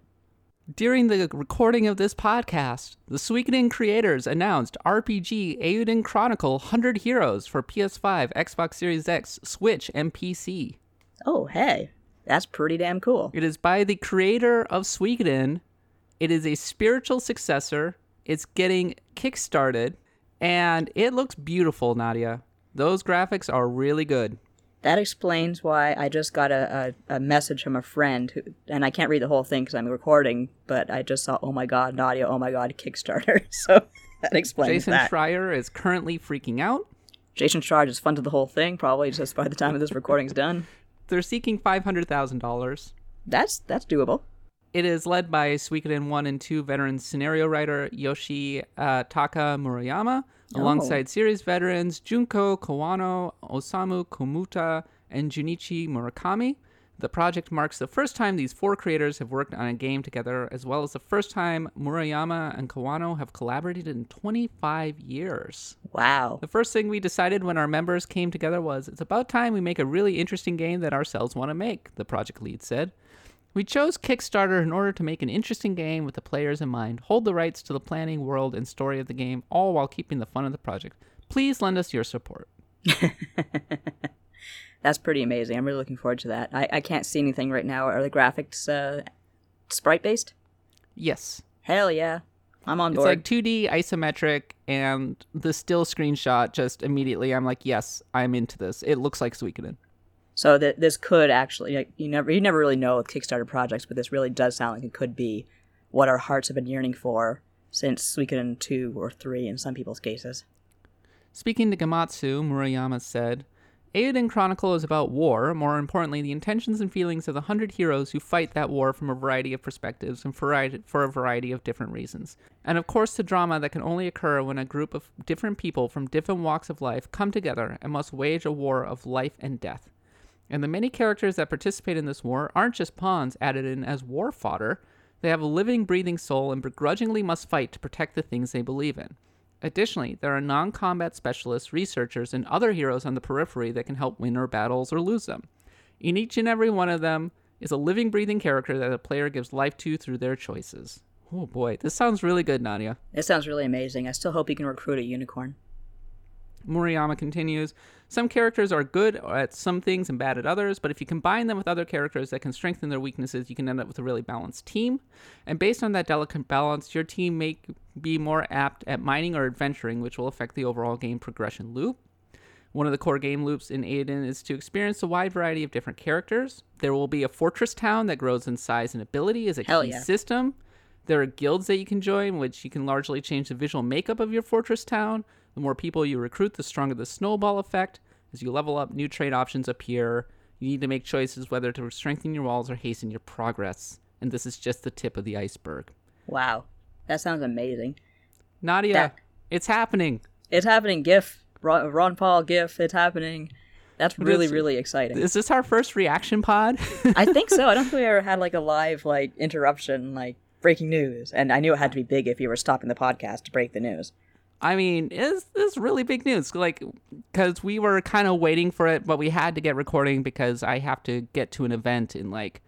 During the recording of this podcast, the Suikoden creators announced RPG Eiyuden Chronicle 100 Heroes for PS5, Xbox Series X, Switch, and PC. Oh, hey, that's pretty damn cool. It is by the creator of Suikoden. It is a spiritual successor. It's getting kickstarted, and it looks beautiful, Nadia. Those graphics are really good. That explains why I just got a, a, a message from a friend, who, and I can't read the whole thing because I'm recording, but I just saw, oh my god, Nadia, oh my god, Kickstarter. so that explains that. Jason that. Schreier is currently freaking out. Jason Schreier just funded the whole thing, probably just by the time this recording's done. They're seeking $500,000. That's that's doable. It is led by Suikoden 1 and 2 veteran scenario writer Yoshi uh, Taka Murayama, alongside series veterans Junko Kawano, Osamu Komuta, and Junichi Murakami. The project marks the first time these four creators have worked on a game together, as well as the first time Murayama and Kawano have collaborated in 25 years. Wow. The first thing we decided when our members came together was it's about time we make a really interesting game that ourselves want to make, the project lead said. We chose Kickstarter in order to make an interesting game with the players in mind, hold the rights to the planning, world, and story of the game, all while keeping the fun of the project. Please lend us your support. That's pretty amazing. I'm really looking forward to that. I, I can't see anything right now. Are the graphics uh, sprite based? Yes. Hell yeah. I'm on board. It's like 2D isometric, and the still screenshot just immediately, I'm like, yes, I'm into this. It looks like Suikoden. So that this could actually like, you never you never really know with Kickstarter projects, but this really does sound like it could be what our hearts have been yearning for since Suikoden two or three in some people's cases. Speaking to Gematsu, Murayama said, Eiyuden Chronicle is about war, more importantly, the intentions and feelings of the hundred heroes who fight that war from a variety of perspectives and for, a variety of different reasons. And of course, the drama that can only occur when a group of different people from different walks of life come together and must wage a war of life and death. And the many characters that participate in this war aren't just pawns added in as war fodder. They have a living, breathing soul and begrudgingly must fight to protect the things they believe in. Additionally, there are non combat specialists, researchers, and other heroes on the periphery that can help win our battles or lose them. In each and every one of them is a living, breathing character that the player gives life to through their choices. Oh boy, this sounds really good, Nadia. It sounds really amazing. I still hope you can recruit a unicorn. Murayama continues Some characters are good at some things and bad at others, but if you combine them with other characters that can strengthen their weaknesses, you can end up with a really balanced team. And based on that delicate balance, your team may be more apt at mining or adventuring, which will affect the overall game progression loop. One of the core game loops in Eiyuden is to experience a wide variety of different characters. There will be a fortress town that grows in size and ability as a Hell key yeah. system. There are guilds that you can join, which you can largely change the visual makeup of your fortress town. The more people you recruit, the stronger the snowball effect. As you level up, new trade options appear. You need to make choices whether to strengthen your walls or hasten your progress. And this is just the tip of the iceberg. Wow. That sounds amazing. Nadia, That- it's happening. It's happening, GIF. Ron, Ron Paul GIF. It's happening. That's really, is- really exciting. Is this our first reaction pod? I think so. I don't think we ever had like a live like interruption, like breaking news. And I knew it had to be big if you were stopping the podcast to break the news. I mean, is this really big news? Like, because we were kind of waiting for it, but we had to get recording because I have to get to an event in like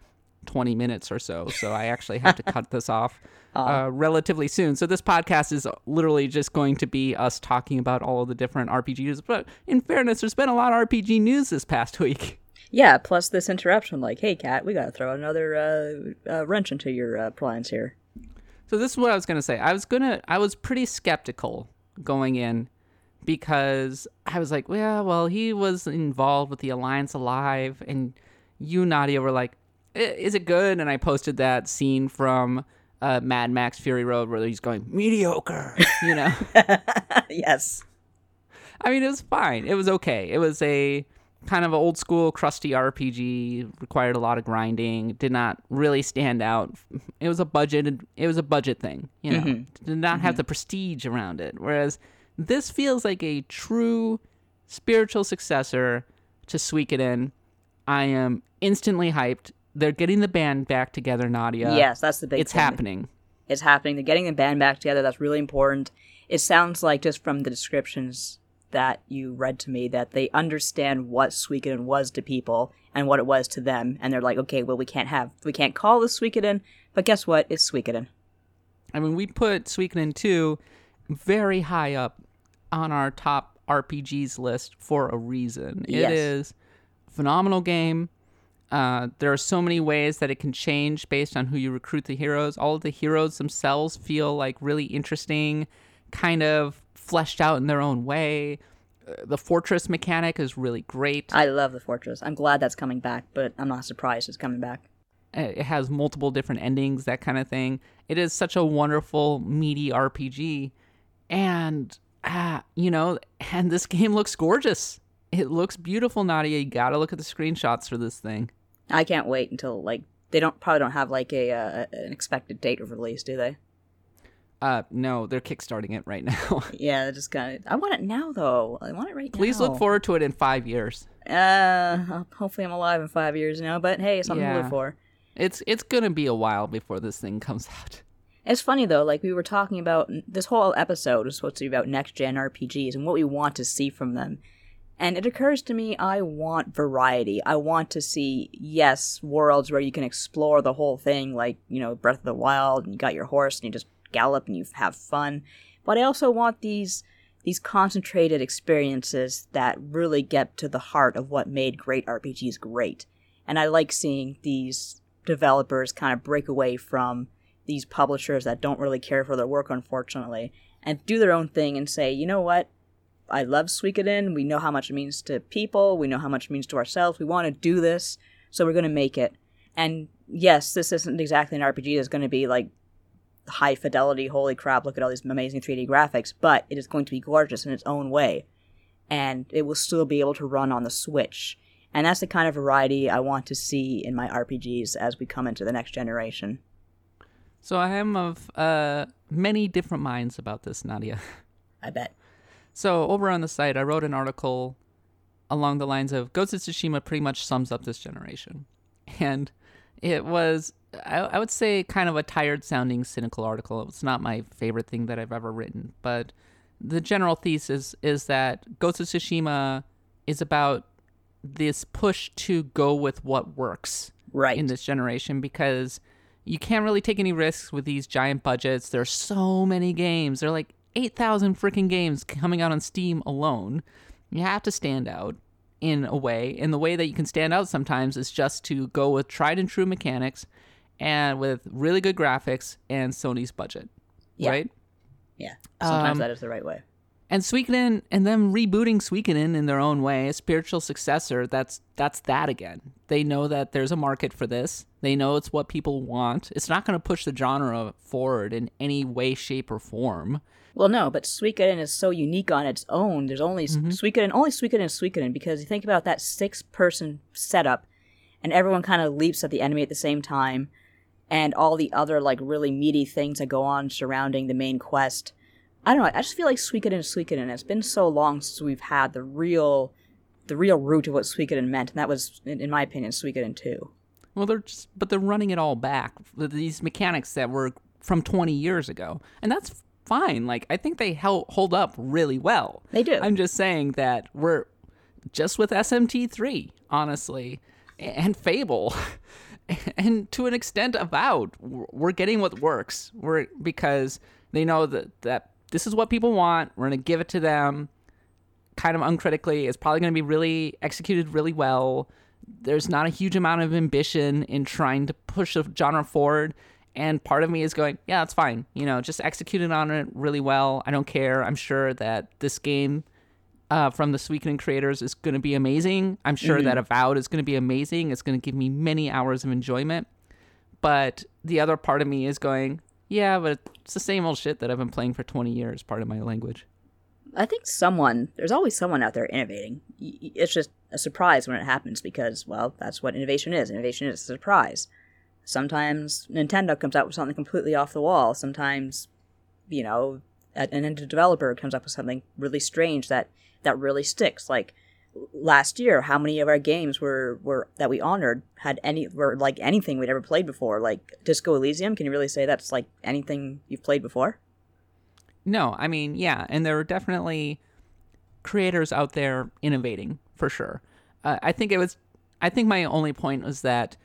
20 minutes or so. So I actually have to cut this off uh, relatively soon. So this podcast is literally just going to be us talking about all of the different RPGs. But in fairness, there's been a lot of RPG news this past week. Yeah. Plus this interruption, like, hey, Kat, we gotta throw another uh, uh, wrench into your uh, plans here. So this is what I was gonna say. I was gonna. I was pretty skeptical going in because I was like, well, well, he was involved with the Alliance Alive, and you, Nadia, were like, is it good? And I posted that scene from uh, Mad Max Fury Road where he's going mediocre. You know, yes. I mean, it was fine. It was okay. It was a kind of old school, crusty RPG. Required a lot of grinding. Did not really stand out. It was a budget. It was a budget thing. You know, mm-hmm. did not have mm-hmm. the prestige around it. Whereas this feels like a true spiritual successor to Suikoden. I am instantly hyped. They're getting the band back together, Nadia. yes, that's the big. it's thing. happening. It's happening. They're getting the band back together. That's really important. It sounds like just from the descriptions that you read to me that they understand what Suikoden was to people and what it was to them, and they're like, okay, well, we can't have, we can't call this Suikoden, but guess what? It's Suikoden. I mean, we put Suikoden 2 very high up on our top RPGs list for a reason. Yes. It is a phenomenal game. Uh, there are so many ways that it can change based on who you recruit the heroes. All of the heroes themselves feel like really interesting, kind of fleshed out in their own way. the fortress mechanic is really great. I love the fortress. I'm glad that's coming back, but I'm not surprised it's coming back. it has multiple different endings, that kind of thing. It is such a wonderful, meaty RPG. And, ah, you know, and this game looks gorgeous. It looks beautiful, Nadia. You gotta look at the screenshots for this thing. I can't wait until like they don't probably don't have like a uh, an expected date of release, do they? Uh, no, they're kickstarting it right now. Yeah, they're just got it. I want it now though. I want it right Please now. Please look forward to it in five years. Uh, hopefully I'm alive in five years now. But hey, something to Yeah. live for. It's it's gonna be a while before this thing comes out. It's funny though, like we were talking about this whole episode is supposed to be about next gen RPGs and what we want to see from them. And it occurs to me I want variety. I want to see, yes, worlds where you can explore the whole thing, like, you know, Breath of the Wild, and you got your horse and you just gallop and you have fun. But I also want these these concentrated experiences that really get to the heart of what made great RPGs great. And I like seeing these developers kind of break away from these publishers that don't really care for their work, unfortunately, and do their own thing and say, you know what? I love Suikoden. We know how much it means to people. We know how much it means to ourselves. We want to do this, so we're going to make it. And yes, this isn't exactly an RPG that's going to be like high fidelity, holy crap, look at all these amazing 3D graphics, but it is going to be gorgeous in its own way. And it will still be able to run on the Switch. And that's the kind of variety I want to see in my RPGs as we come into the next generation. So I am of uh, many different minds about this, Nadia. I bet. So over on the site, I wrote an article along the lines of Ghost of Tsushima pretty much sums up this generation, and it was I, I would say kind of a tired sounding cynical article. It's not my favorite thing that I've ever written, but the general thesis is that Ghost of Tsushima is about this push to go with what works Right. in this generation because you can't really take any risks with these giant budgets. There's so many games. There are like 8,000 freaking games coming out on Steam alone. You have to stand out in a way. And the way that you can stand out sometimes is just to go with tried and true mechanics and with really good graphics and Sony's budget. Yeah. Right? yeah. Sometimes Um, that is the right way. and Suikoden and them rebooting Suikoden in their own way, a spiritual successor, that's that's that again. They know that there's a market for this. They know it's what people want. It's not going to push the genre forward in any way, shape, or form. Well, no, but Suikoden is so unique on its own. There's only Mm-hmm. Suikoden, only Suikoden is Suikoden because you think about that six-person setup, and everyone kind of leaps at the enemy at the same time, and all the other like really meaty things that go on surrounding the main quest. I don't know. I just feel like Suikoden is Suikoden. It's been so long since we've had the real, the real root of what Suikoden meant, and that was, in, my opinion, Suikoden two. Well, they're just, but they're running it all back. with These mechanics that were from 20 years ago, and that's fine. Like I think they hold up really well. They do. I'm just saying that we're just with SMT3, honestly, and Fable, and to an extent Avowed, we're getting what works. We're because they know that that this is what people want. We're gonna give it to them, kind of uncritically. It's probably gonna be really executed really well. There's not a huge amount of ambition in trying to push a genre forward. And part of me is going, yeah, that's fine. You know, just execute it on it really well. I don't care. I'm sure that this game uh, from the Suikoden creators is going to be amazing. I'm sure that Avowed is going to be amazing. It's going to give me many hours of enjoyment. But the other part of me is going, yeah, but it's the same old shit that I've been playing for 20 years, part of my language. I think someone, there's always someone out there innovating. It's just a surprise when it happens because, well, that's what innovation is. Innovation is a surprise. Sometimes Nintendo comes out with something completely off the wall. Sometimes, you know, an indie developer comes up with something really strange that, that really sticks. Like last year, how many of our games were, were that we honored had any were like anything we'd ever played before? Like Disco Elysium, can you really say that's like anything you've played before? No, I mean, yeah, and there are definitely creators out there innovating for sure. Uh, I think it was, I think my only point was that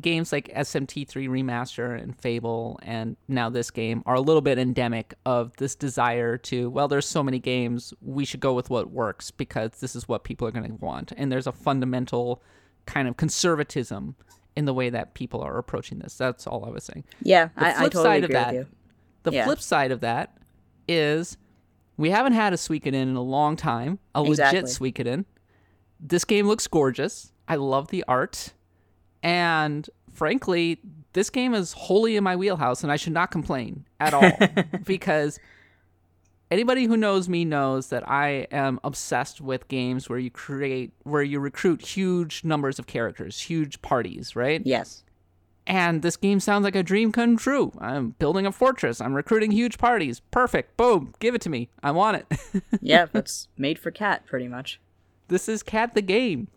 games like SMT3 Remaster and Fable and now this game are a little bit endemic of this desire to, well, there's so many games, we should go with what works because this is what people are going to want. And there's a fundamental kind of conservatism in the way that people are approaching this. That's all I was saying. Yeah, The I, I flip totally side of agree that- with you. The Yeah. flip side of that is We haven't had a Suikoden in a long time, a legit Exactly. Suikoden. This game looks gorgeous. I love the art. And frankly, this game is wholly in my wheelhouse, and I should not complain at all because anybody who knows me knows that I am obsessed with games where you create, where you recruit huge numbers of characters, huge parties, right? Yes. And this game sounds like a dream come true. I'm building a fortress. I'm recruiting huge parties. Perfect. Boom. Give it to me. I want it. Yeah, that's made for Kat, pretty much. this is Kat the game.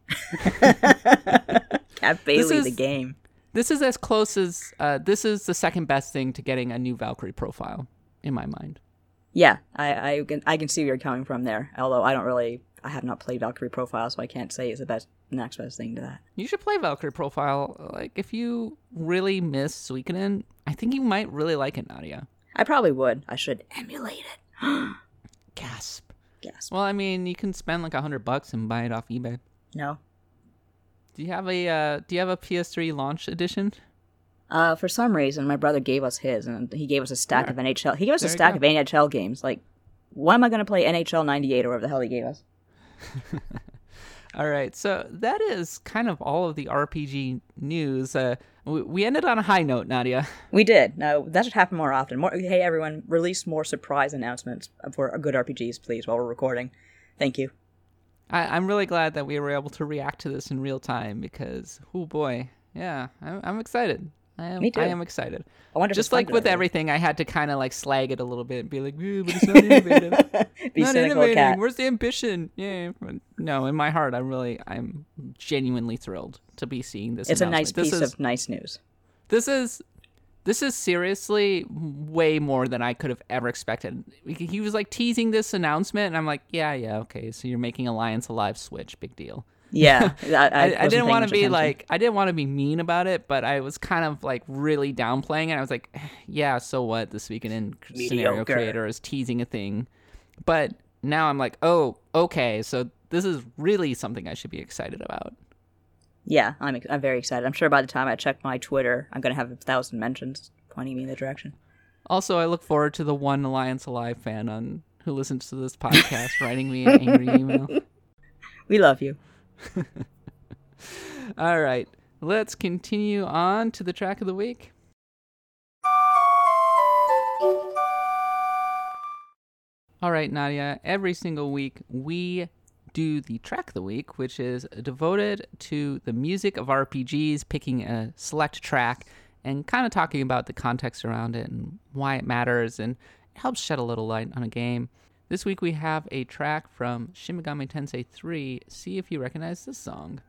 Kat Bailey, the is- game. This is as close as uh, this is the second best thing to getting a new Valkyrie profile in my mind. Yeah, I, I can I can see where you're coming from there. Although I don't really, I have not played Valkyrie Profile, so I can't say it's the best next best thing to that. You should play Valkyrie profile. Like if you really miss Suikoden, I think you might really like it, Nadia. I probably would. I should emulate it. Gasp. Yes. Well, I mean, you can spend like a hundred bucks and buy it off eBay. No. Do you have a uh, Do you have a PS3 launch edition? Uh, for some reason, my brother gave us his, and he gave us a stack of NHL. He gave us There a stack of NHL games. Like, why am I going to play NHL '98 or whatever the hell he gave us? All right, so that is kind of all of the RPG news. Uh, we, we ended on a high note, Nadia. We did. No, that should happen more often. More. Hey, everyone, release more surprise announcements for good RPGs, please, while we're recording. Thank you. I, I'm really glad that we were able to react to this in real time because, oh boy, yeah, I'm, I'm excited. I am, Me too. I am excited. I Just like with everything, I had to kind of like slag it a little bit and be like, "Eh, but it's not innovative. Be not innovating. Kat. Where's the ambition? Yeah. but No, in my heart, I'm really, I'm genuinely thrilled to be seeing this. It's a nice announcement. piece this is, of nice news. This is, this is seriously way more than I could have ever expected. He was like teasing this announcement, and I'm like, yeah, yeah, okay. So you're making Alliance Alive Switch, big deal. Yeah, I, I, I, didn't want to be to like I didn't want to be mean about it, but I was kind of like really downplaying it. I was like, yeah, so what? The speaking in scenario creator is teasing a thing, but now I'm like, oh, okay, so this is really something I should be excited about. Yeah, I'm I'm very excited. I'm sure by the time I check my Twitter, I'm gonna have a thousand mentions pointing me in the direction. Also, I look forward to the one Alliance Alive fan on who listens to this podcast writing me an angry email. We love you. All right, let's continue on to the track of the week. All right, Nadia, every single week we do the track of the week, which is devoted to the music of RPGs, picking a select track and kind of talking about the context around it and why it matters and it helps shed a little light on a game. This week we have a track from Shin Megami Tensei 3. See if you recognize this song.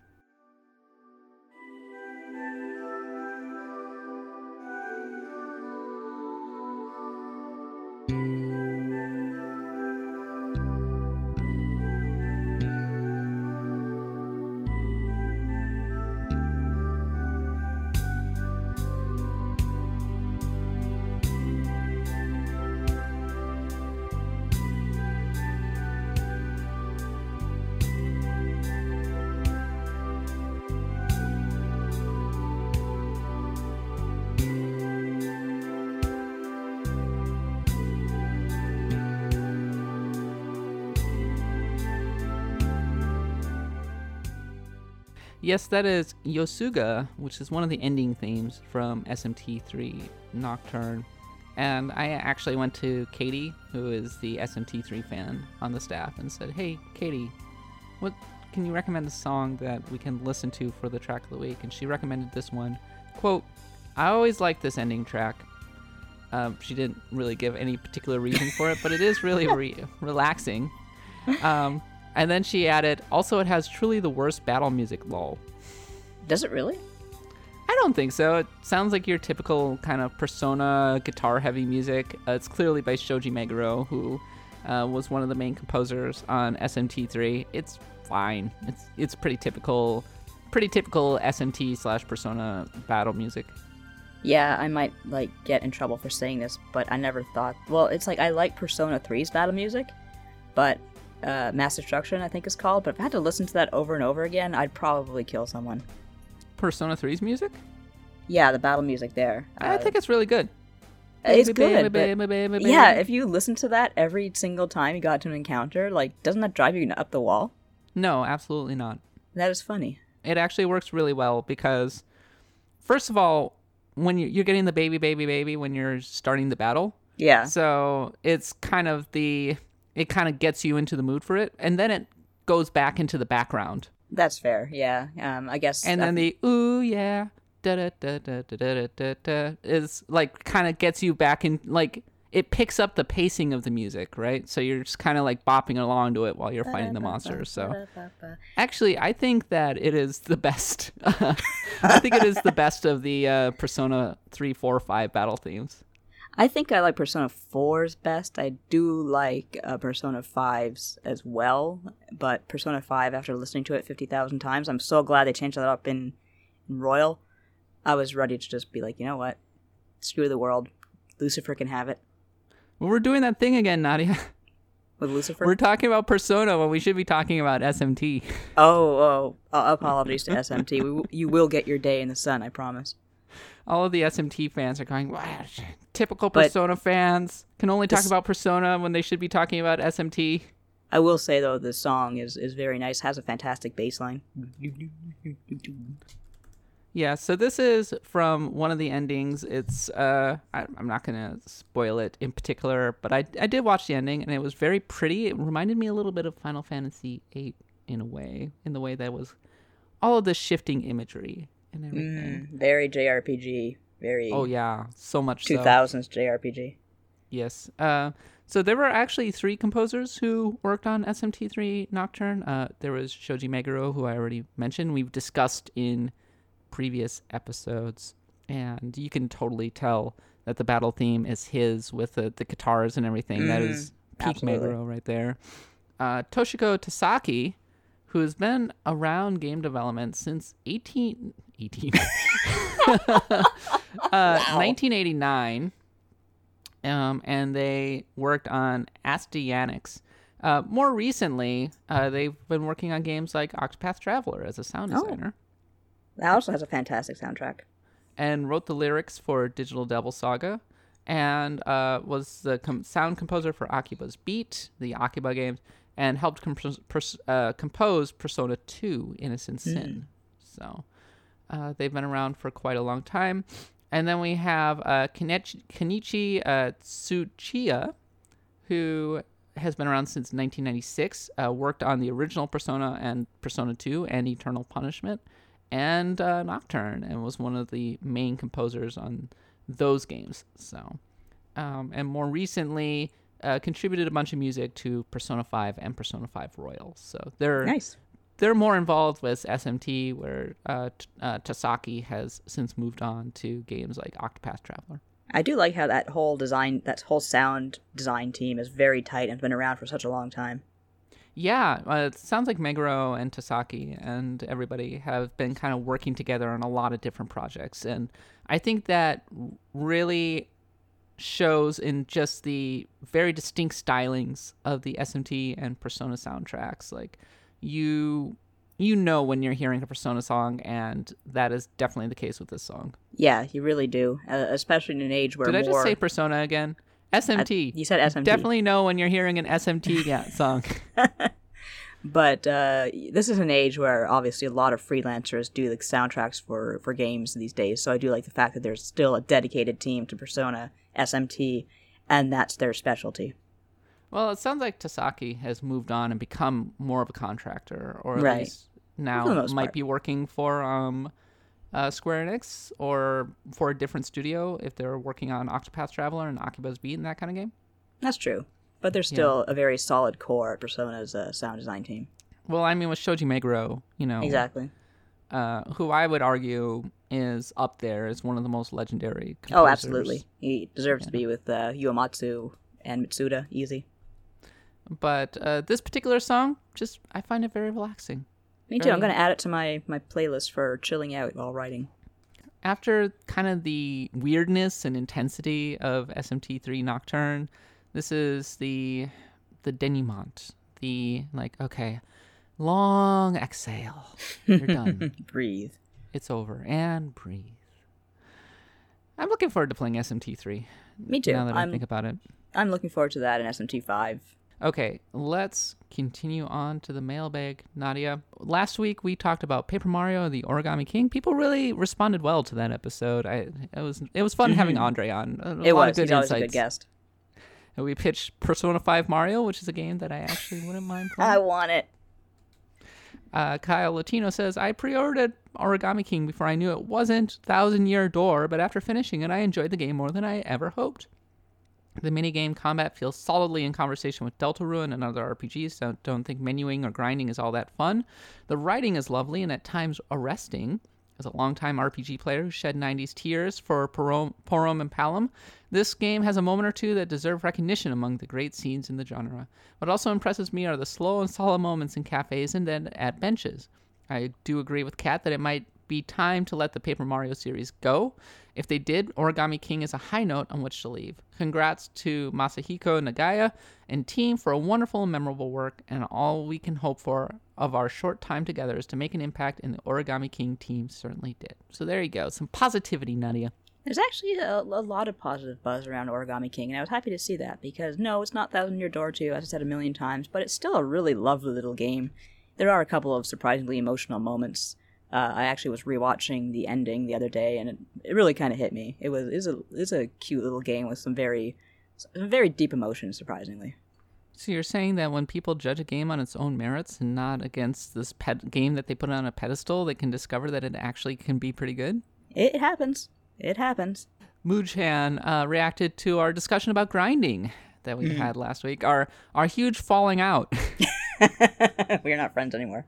Yes, that is Yosuga, which is one of the ending themes from SMT3 Nocturne. And I actually went to Katie, who is the SMT3 fan on the staff, and said, "Hey, Katie, what can you recommend a song that we can listen to for the track of the week?" And she recommended this one. "Quote: I always like this ending track. Um, she didn't really give any particular reason for it, but it is really re- relaxing. Um, and then she added, also, it has truly the worst battle music, lol. Does it really? I don't think so. It sounds like your typical kind of persona guitar heavy music. Uh, it's clearly by Shoji Meguro, who uh, was one of the main composers on SMT3. It's fine. It's it's pretty typical, pretty typical SMT slash persona battle music. Yeah, I might like get in trouble for saying this, but I never thought. Well, it's like I like Persona 3's battle music, but uh, Mass Destruction I think is called. But if I had to listen to that over and over again, I'd probably kill someone. Persona 3's music? Yeah, the battle music there. I uh, think it's really good. It's good. but- yeah, if you listen to that every single time you got to an encounter, like, doesn't that drive you up the wall? No, absolutely not. That is funny. It actually works really well because, first of all, when you're getting the baby, baby, baby when you're starting the battle, Yeah. so it's kind of the it kind of gets you into the mood for it, and then it goes back into the background. That's fair. Yeah. Um, I guess. And then the ooh yeah da da da da da da da is like kind of gets you back in like it picks up the pacing of the music, right? So you're just kind of like bopping along to it while you're fighting the monsters. So actually, I think that it is the best. I think it is the best of the uh, Persona 3, 4, 5 battle themes. I think I like Persona 4's best. I do like uh, Persona 5's as well, but Persona 5, after listening to it 50,000 times, I'm so glad they changed that up in, in Royal. I was ready to just be like, you know what? Screw the world. Lucifer can have it. Well, we're doing that thing again, Nadia. With Lucifer? We're talking about Persona when we should be talking about SMT. oh, oh, uh, apologies to SMT. We, you will get your day in the sun, I promise. All of the SMT fans are going, wow, typical But- Persona fans can only talk This- about Persona when they should be talking about SMT. I will say, though, the song is, is very nice, has a fantastic bass line. Yeah, so this is from one of the endings. It's uh, I, I'm not gonna spoil it in particular, but I I did watch the ending and it was very pretty. It reminded me a little bit of Final Fantasy VIII in a way, in the way that was all of the shifting imagery and everything. Mm, very JRPG. Very Oh yeah, so much so. 2000s JRPG. Yes. Uh, so there were actually three composers who worked on SMT3 Nocturne. Uh, there was Shoji Meguro, who I already mentioned. We've discussed in previous episodes, and you can totally tell that the battle theme is his with the, the guitars and everything. That is peak absolutely. Meguro right there. Uh, Toshiko Tasaki, who has been around game development since 18, 18 uh, 1989 um, and they worked on Astyanax. Uh, more recently, uh, they've been working on games like Octopath Traveler as a sound Oh. designer, That also has a fantastic soundtrack. and wrote the lyrics for Digital Devil Saga, and uh, was the com- sound composer for Akiba's Beat, the Akiba games, and helped compos- pers- uh, compose Persona 2: Innocent Sin. So uh, they've been around for quite a long time. And then we have uh, Kenichi, Kenichi uh, Tsuchiya, who has been around since 1996, uh, worked on the original Persona and Persona 2 and Eternal Punishment and uh, Nocturne, and was one of the main composers on those games. So, um, and more recently, uh, contributed a bunch of music to Persona 5 and Persona 5 Royal. So they're Nice. They're more involved with SMT, where uh, T- uh, Tasaki has since moved on to games like Octopath Traveler. I do like how that whole design, that whole sound design team is very tight and has been around for such a long time. Yeah, uh, it sounds like Meguro and Tasaki and everybody have been kind of working together on a lot of different projects, and I think that really shows in just the very distinct stylings of the SMT and Persona soundtracks. Like you, you know when you're hearing a Persona song, and that is definitely the case with this song. Yeah, you really do, uh, especially in an age where Did I more. just say Persona again? SMT. you said SMT. Definitely know when you're hearing an SMT song. But uh, this is an age where obviously a lot of freelancers do the soundtracks for, for games these days. So I do like the fact that there's still a dedicated team to Persona SMT, and that's their specialty. Well, it sounds like Tasaki has moved on and become more of a contractor, or at Right. least now For the most might part. be working for um, uh, Square Enix or for a different studio if they're working on Octopath Traveler and Akiba's Beat and that kind of game. That's true. But there's still a very solid core at Persona's uh, sound design team. Well, I mean, with Shoji Meguro, you know, Exactly. uh, who I would argue is up there as one of the most legendary. Composers. Oh, absolutely. He deserves to be with uh, Uematsu and Mitsuda. Easy. But uh, this particular song, just I find it very relaxing. Me too. I'm going to add it to my, my playlist for chilling out while writing. after kind of the weirdness and intensity of SMT3 Nocturne, this is the the denouement. The like, okay, long exhale. You're done. Breathe. it's over and breathe. I'm looking forward to playing SMT3. Me too. Now that I'm I think about it. I'm looking forward to that in SMT five. Okay, let's continue on to the mailbag, Nadia. Last week we talked about Paper Mario: The Origami King. People really responded well to that episode. I it was it was fun having Andre on. A It was. of He's good always a good guest. And we pitched Persona 5 Mario, which is a game that I actually wouldn't mind playing. I want it. Uh, Kyle Latino says, I pre ordered Origami King before I knew it wasn't Thousand Year Door, but after finishing it, I enjoyed the game more than I ever hoped. The minigame combat feels solidly in conversation with Deltarune and other RPGs. Don't, don't think menuing or grinding is all that fun. The writing is lovely and at times arresting. As a longtime RPG player who shed 90s tears for Porom and Palom, this game has a moment or two that deserve recognition among the great scenes in the genre. What also impresses me are the slow and solemn moments in cafes and then at benches. I do agree with Kat that it might be time to let the Paper Mario series go. If they did, Origami King is a high note on which to leave. Congrats to Masahiko Nagaya and team for a wonderful and memorable work, and all we can hope for of our short time together is to make an impact, and the Origami King team certainly did. So there you go, some positivity, Nadia. There's actually a, a lot of positive buzz around Origami King, and I was happy to see that because no, it's not Thousand Year Door 2, as I said a million times, but it's still a really lovely little game. There are a couple of surprisingly emotional moments. Uh, I actually was rewatching the ending the other day, and it, it really kind of hit me. It was it's a it's a cute little game with some very some very deep emotions, surprisingly. So you're saying that when people judge a game on its own merits and not against this pet game that they put on a pedestal, they can discover that it actually can be pretty good? It happens. It happens. Moojhan uh, reacted to our discussion about grinding that we had last week. Our our huge falling out. We're not friends anymore.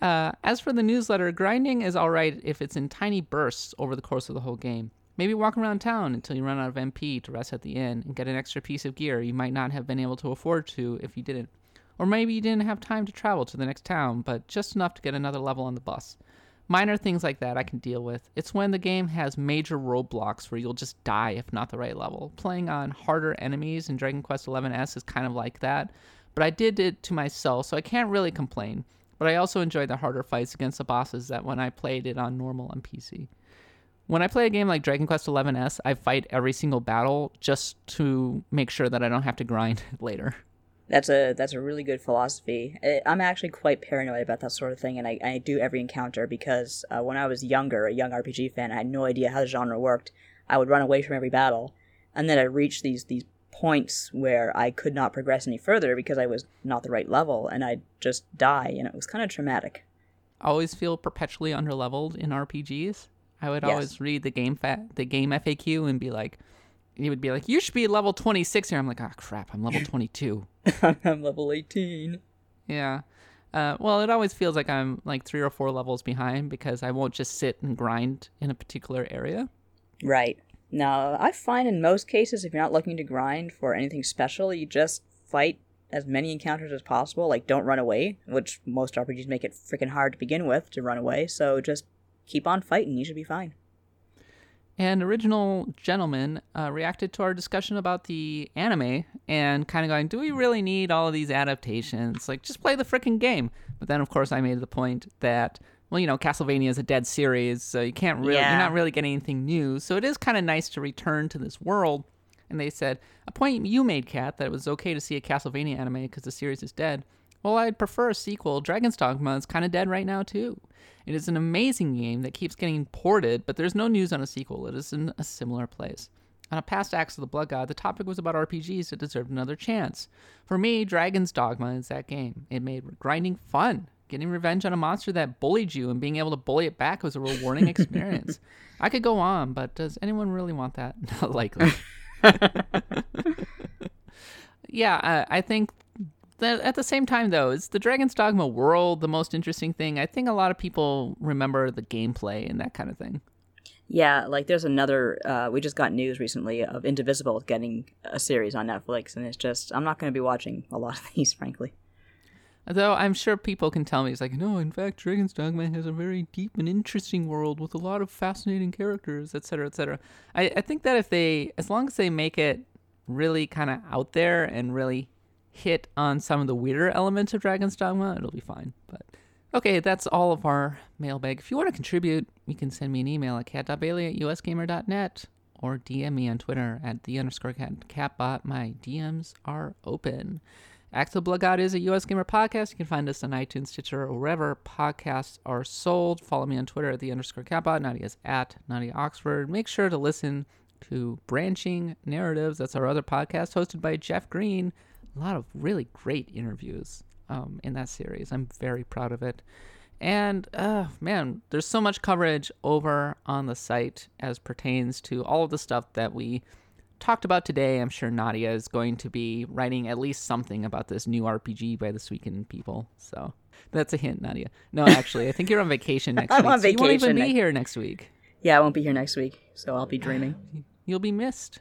Uh, as for the newsletter, grinding is alright if it's in tiny bursts over the course of the whole game. Maybe walk around town until you run out of MP to rest at the inn and get an extra piece of gear you might not have been able to afford to if you didn't. Or maybe you didn't have time to travel to the next town, but just enough to get another level on the bus. Minor things like that I can deal with. It's when the game has major roadblocks where you'll just die if not the right level. Playing on harder enemies in Dragon Quest XI S is kind of like that, but I did it to myself, so I can't really complain. But I also enjoyed the harder fights against the bosses that when I played it on normal on PC. When I play a game like Dragon Quest XI S, I fight every single battle just to make sure that I don't have to grind later. That's a that's a really good philosophy. I'm actually quite paranoid about that sort of thing, and I, I do every encounter because uh, when I was younger, a young RPG fan, I had no idea how the genre worked. I would run away from every battle, and then I reached these these points where I could not progress any further because I was not the right level, and I'd just die, and it was kind of traumatic. I always feel perpetually underleveled in RPGs. I would Yes. always read the game fa- the game FAQ and be like, he would be like, "You should be level 26 here." I'm like, "Ah, crap, I'm level 22." I'm level 18. yeah. Uh, well, it always feels like I'm like three or four levels behind because I won't just sit and grind in a particular area. Right. Now, I find in most cases, if you're not looking to grind for anything special, you just fight as many encounters as possible. Like, don't run away, which most RPGs make it freaking hard to begin with to run away. So just keep on fighting. You should be fine. An original gentleman uh, reacted to our discussion about the anime and kind of going, "Do we really need all of these adaptations? Like, just play the freaking game." But then, of course, I made the point that, well, you know, Castlevania is a dead series, so you can't really, Yeah. you're not really getting anything new. So it is kind of nice to return to this world. And they said a point you made, Kat, that it was okay to see a Castlevania anime because the series is dead. Well, I'd prefer a sequel. Dragon's Dogma is kind of dead right now too. It is an amazing game that keeps getting ported, but there's no news on a sequel. It is in a similar place. On a past Axe of the Blood God, the topic was about RPGs that deserved another chance. For me, Dragon's Dogma is that game. It made grinding fun. Getting revenge on a monster that bullied you and being able to bully it back was a rewarding experience. I could go on, but does anyone really want that? Not likely. yeah, uh, I think that at the same time, though, is the Dragon's Dogma world the most interesting thing? I think a lot of people remember the gameplay and that kind of thing. Yeah, like there's another. Uh, we just got news recently of Indivisible getting a series on Netflix, and it's just I'm not going to be watching a lot of these, frankly. Though I'm sure people can tell me, it's like, no, in fact, Dragon's Dogma has a very deep and interesting world with a lot of fascinating characters, etc., etc. I, I think that if they, as long as they make it really kind of out there and really hit on some of the weirder elements of Dragon's Dogma, it'll be fine. But Okay, that's all of our mailbag. If you want to contribute, you can send me an email at kat.bailey at usgamer.net or DM me on Twitter at the underscore cat katbot. My DMs are open. Axe of the Blood is a US Gamer podcast. You can find us on iTunes, Stitcher, or wherever podcasts are sold. Follow me on Twitter at the underscore katbot. Nadia's at Nadia Oxford. Make sure to listen to Branching Narratives. That's our other podcast hosted by Jeff Green. A lot of really great interviews um, in that series. I'm very proud of it. And uh, man, there's so much coverage over on the site as pertains to all of the stuff that we talked about today. I'm sure Nadia is going to be writing at least something about this new RPG by the Suikoden people. So that's a hint, Nadia. No, actually, I think you're on vacation next I'm week. on so you won't even be here next week. Yeah, I won't be here next week, so I'll be dreaming. You'll be missed.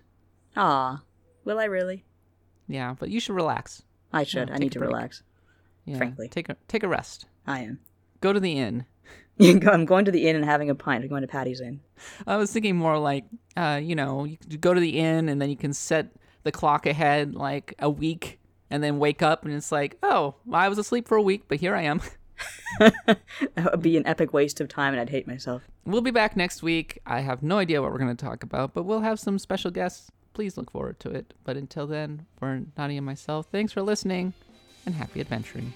Ah, will I really? Yeah, but you should relax. I should. Yeah, I need to break. relax. Yeah, Frankly. take a take a rest. I am. Go to the inn. I'm going to the inn and having a pint. I'm going to Patty's Inn. I was thinking more like, uh, you know, you go to the inn and then you can set the clock ahead like a week and then wake up and it's like, oh, I was asleep for a week, but here I am. That would be an epic waste of time, and I'd hate myself. We'll be back next week. I have no idea what we're going to talk about, but we'll have some special guests. Please look forward to it. But until then, for Nadia and myself, thanks for listening and happy adventuring.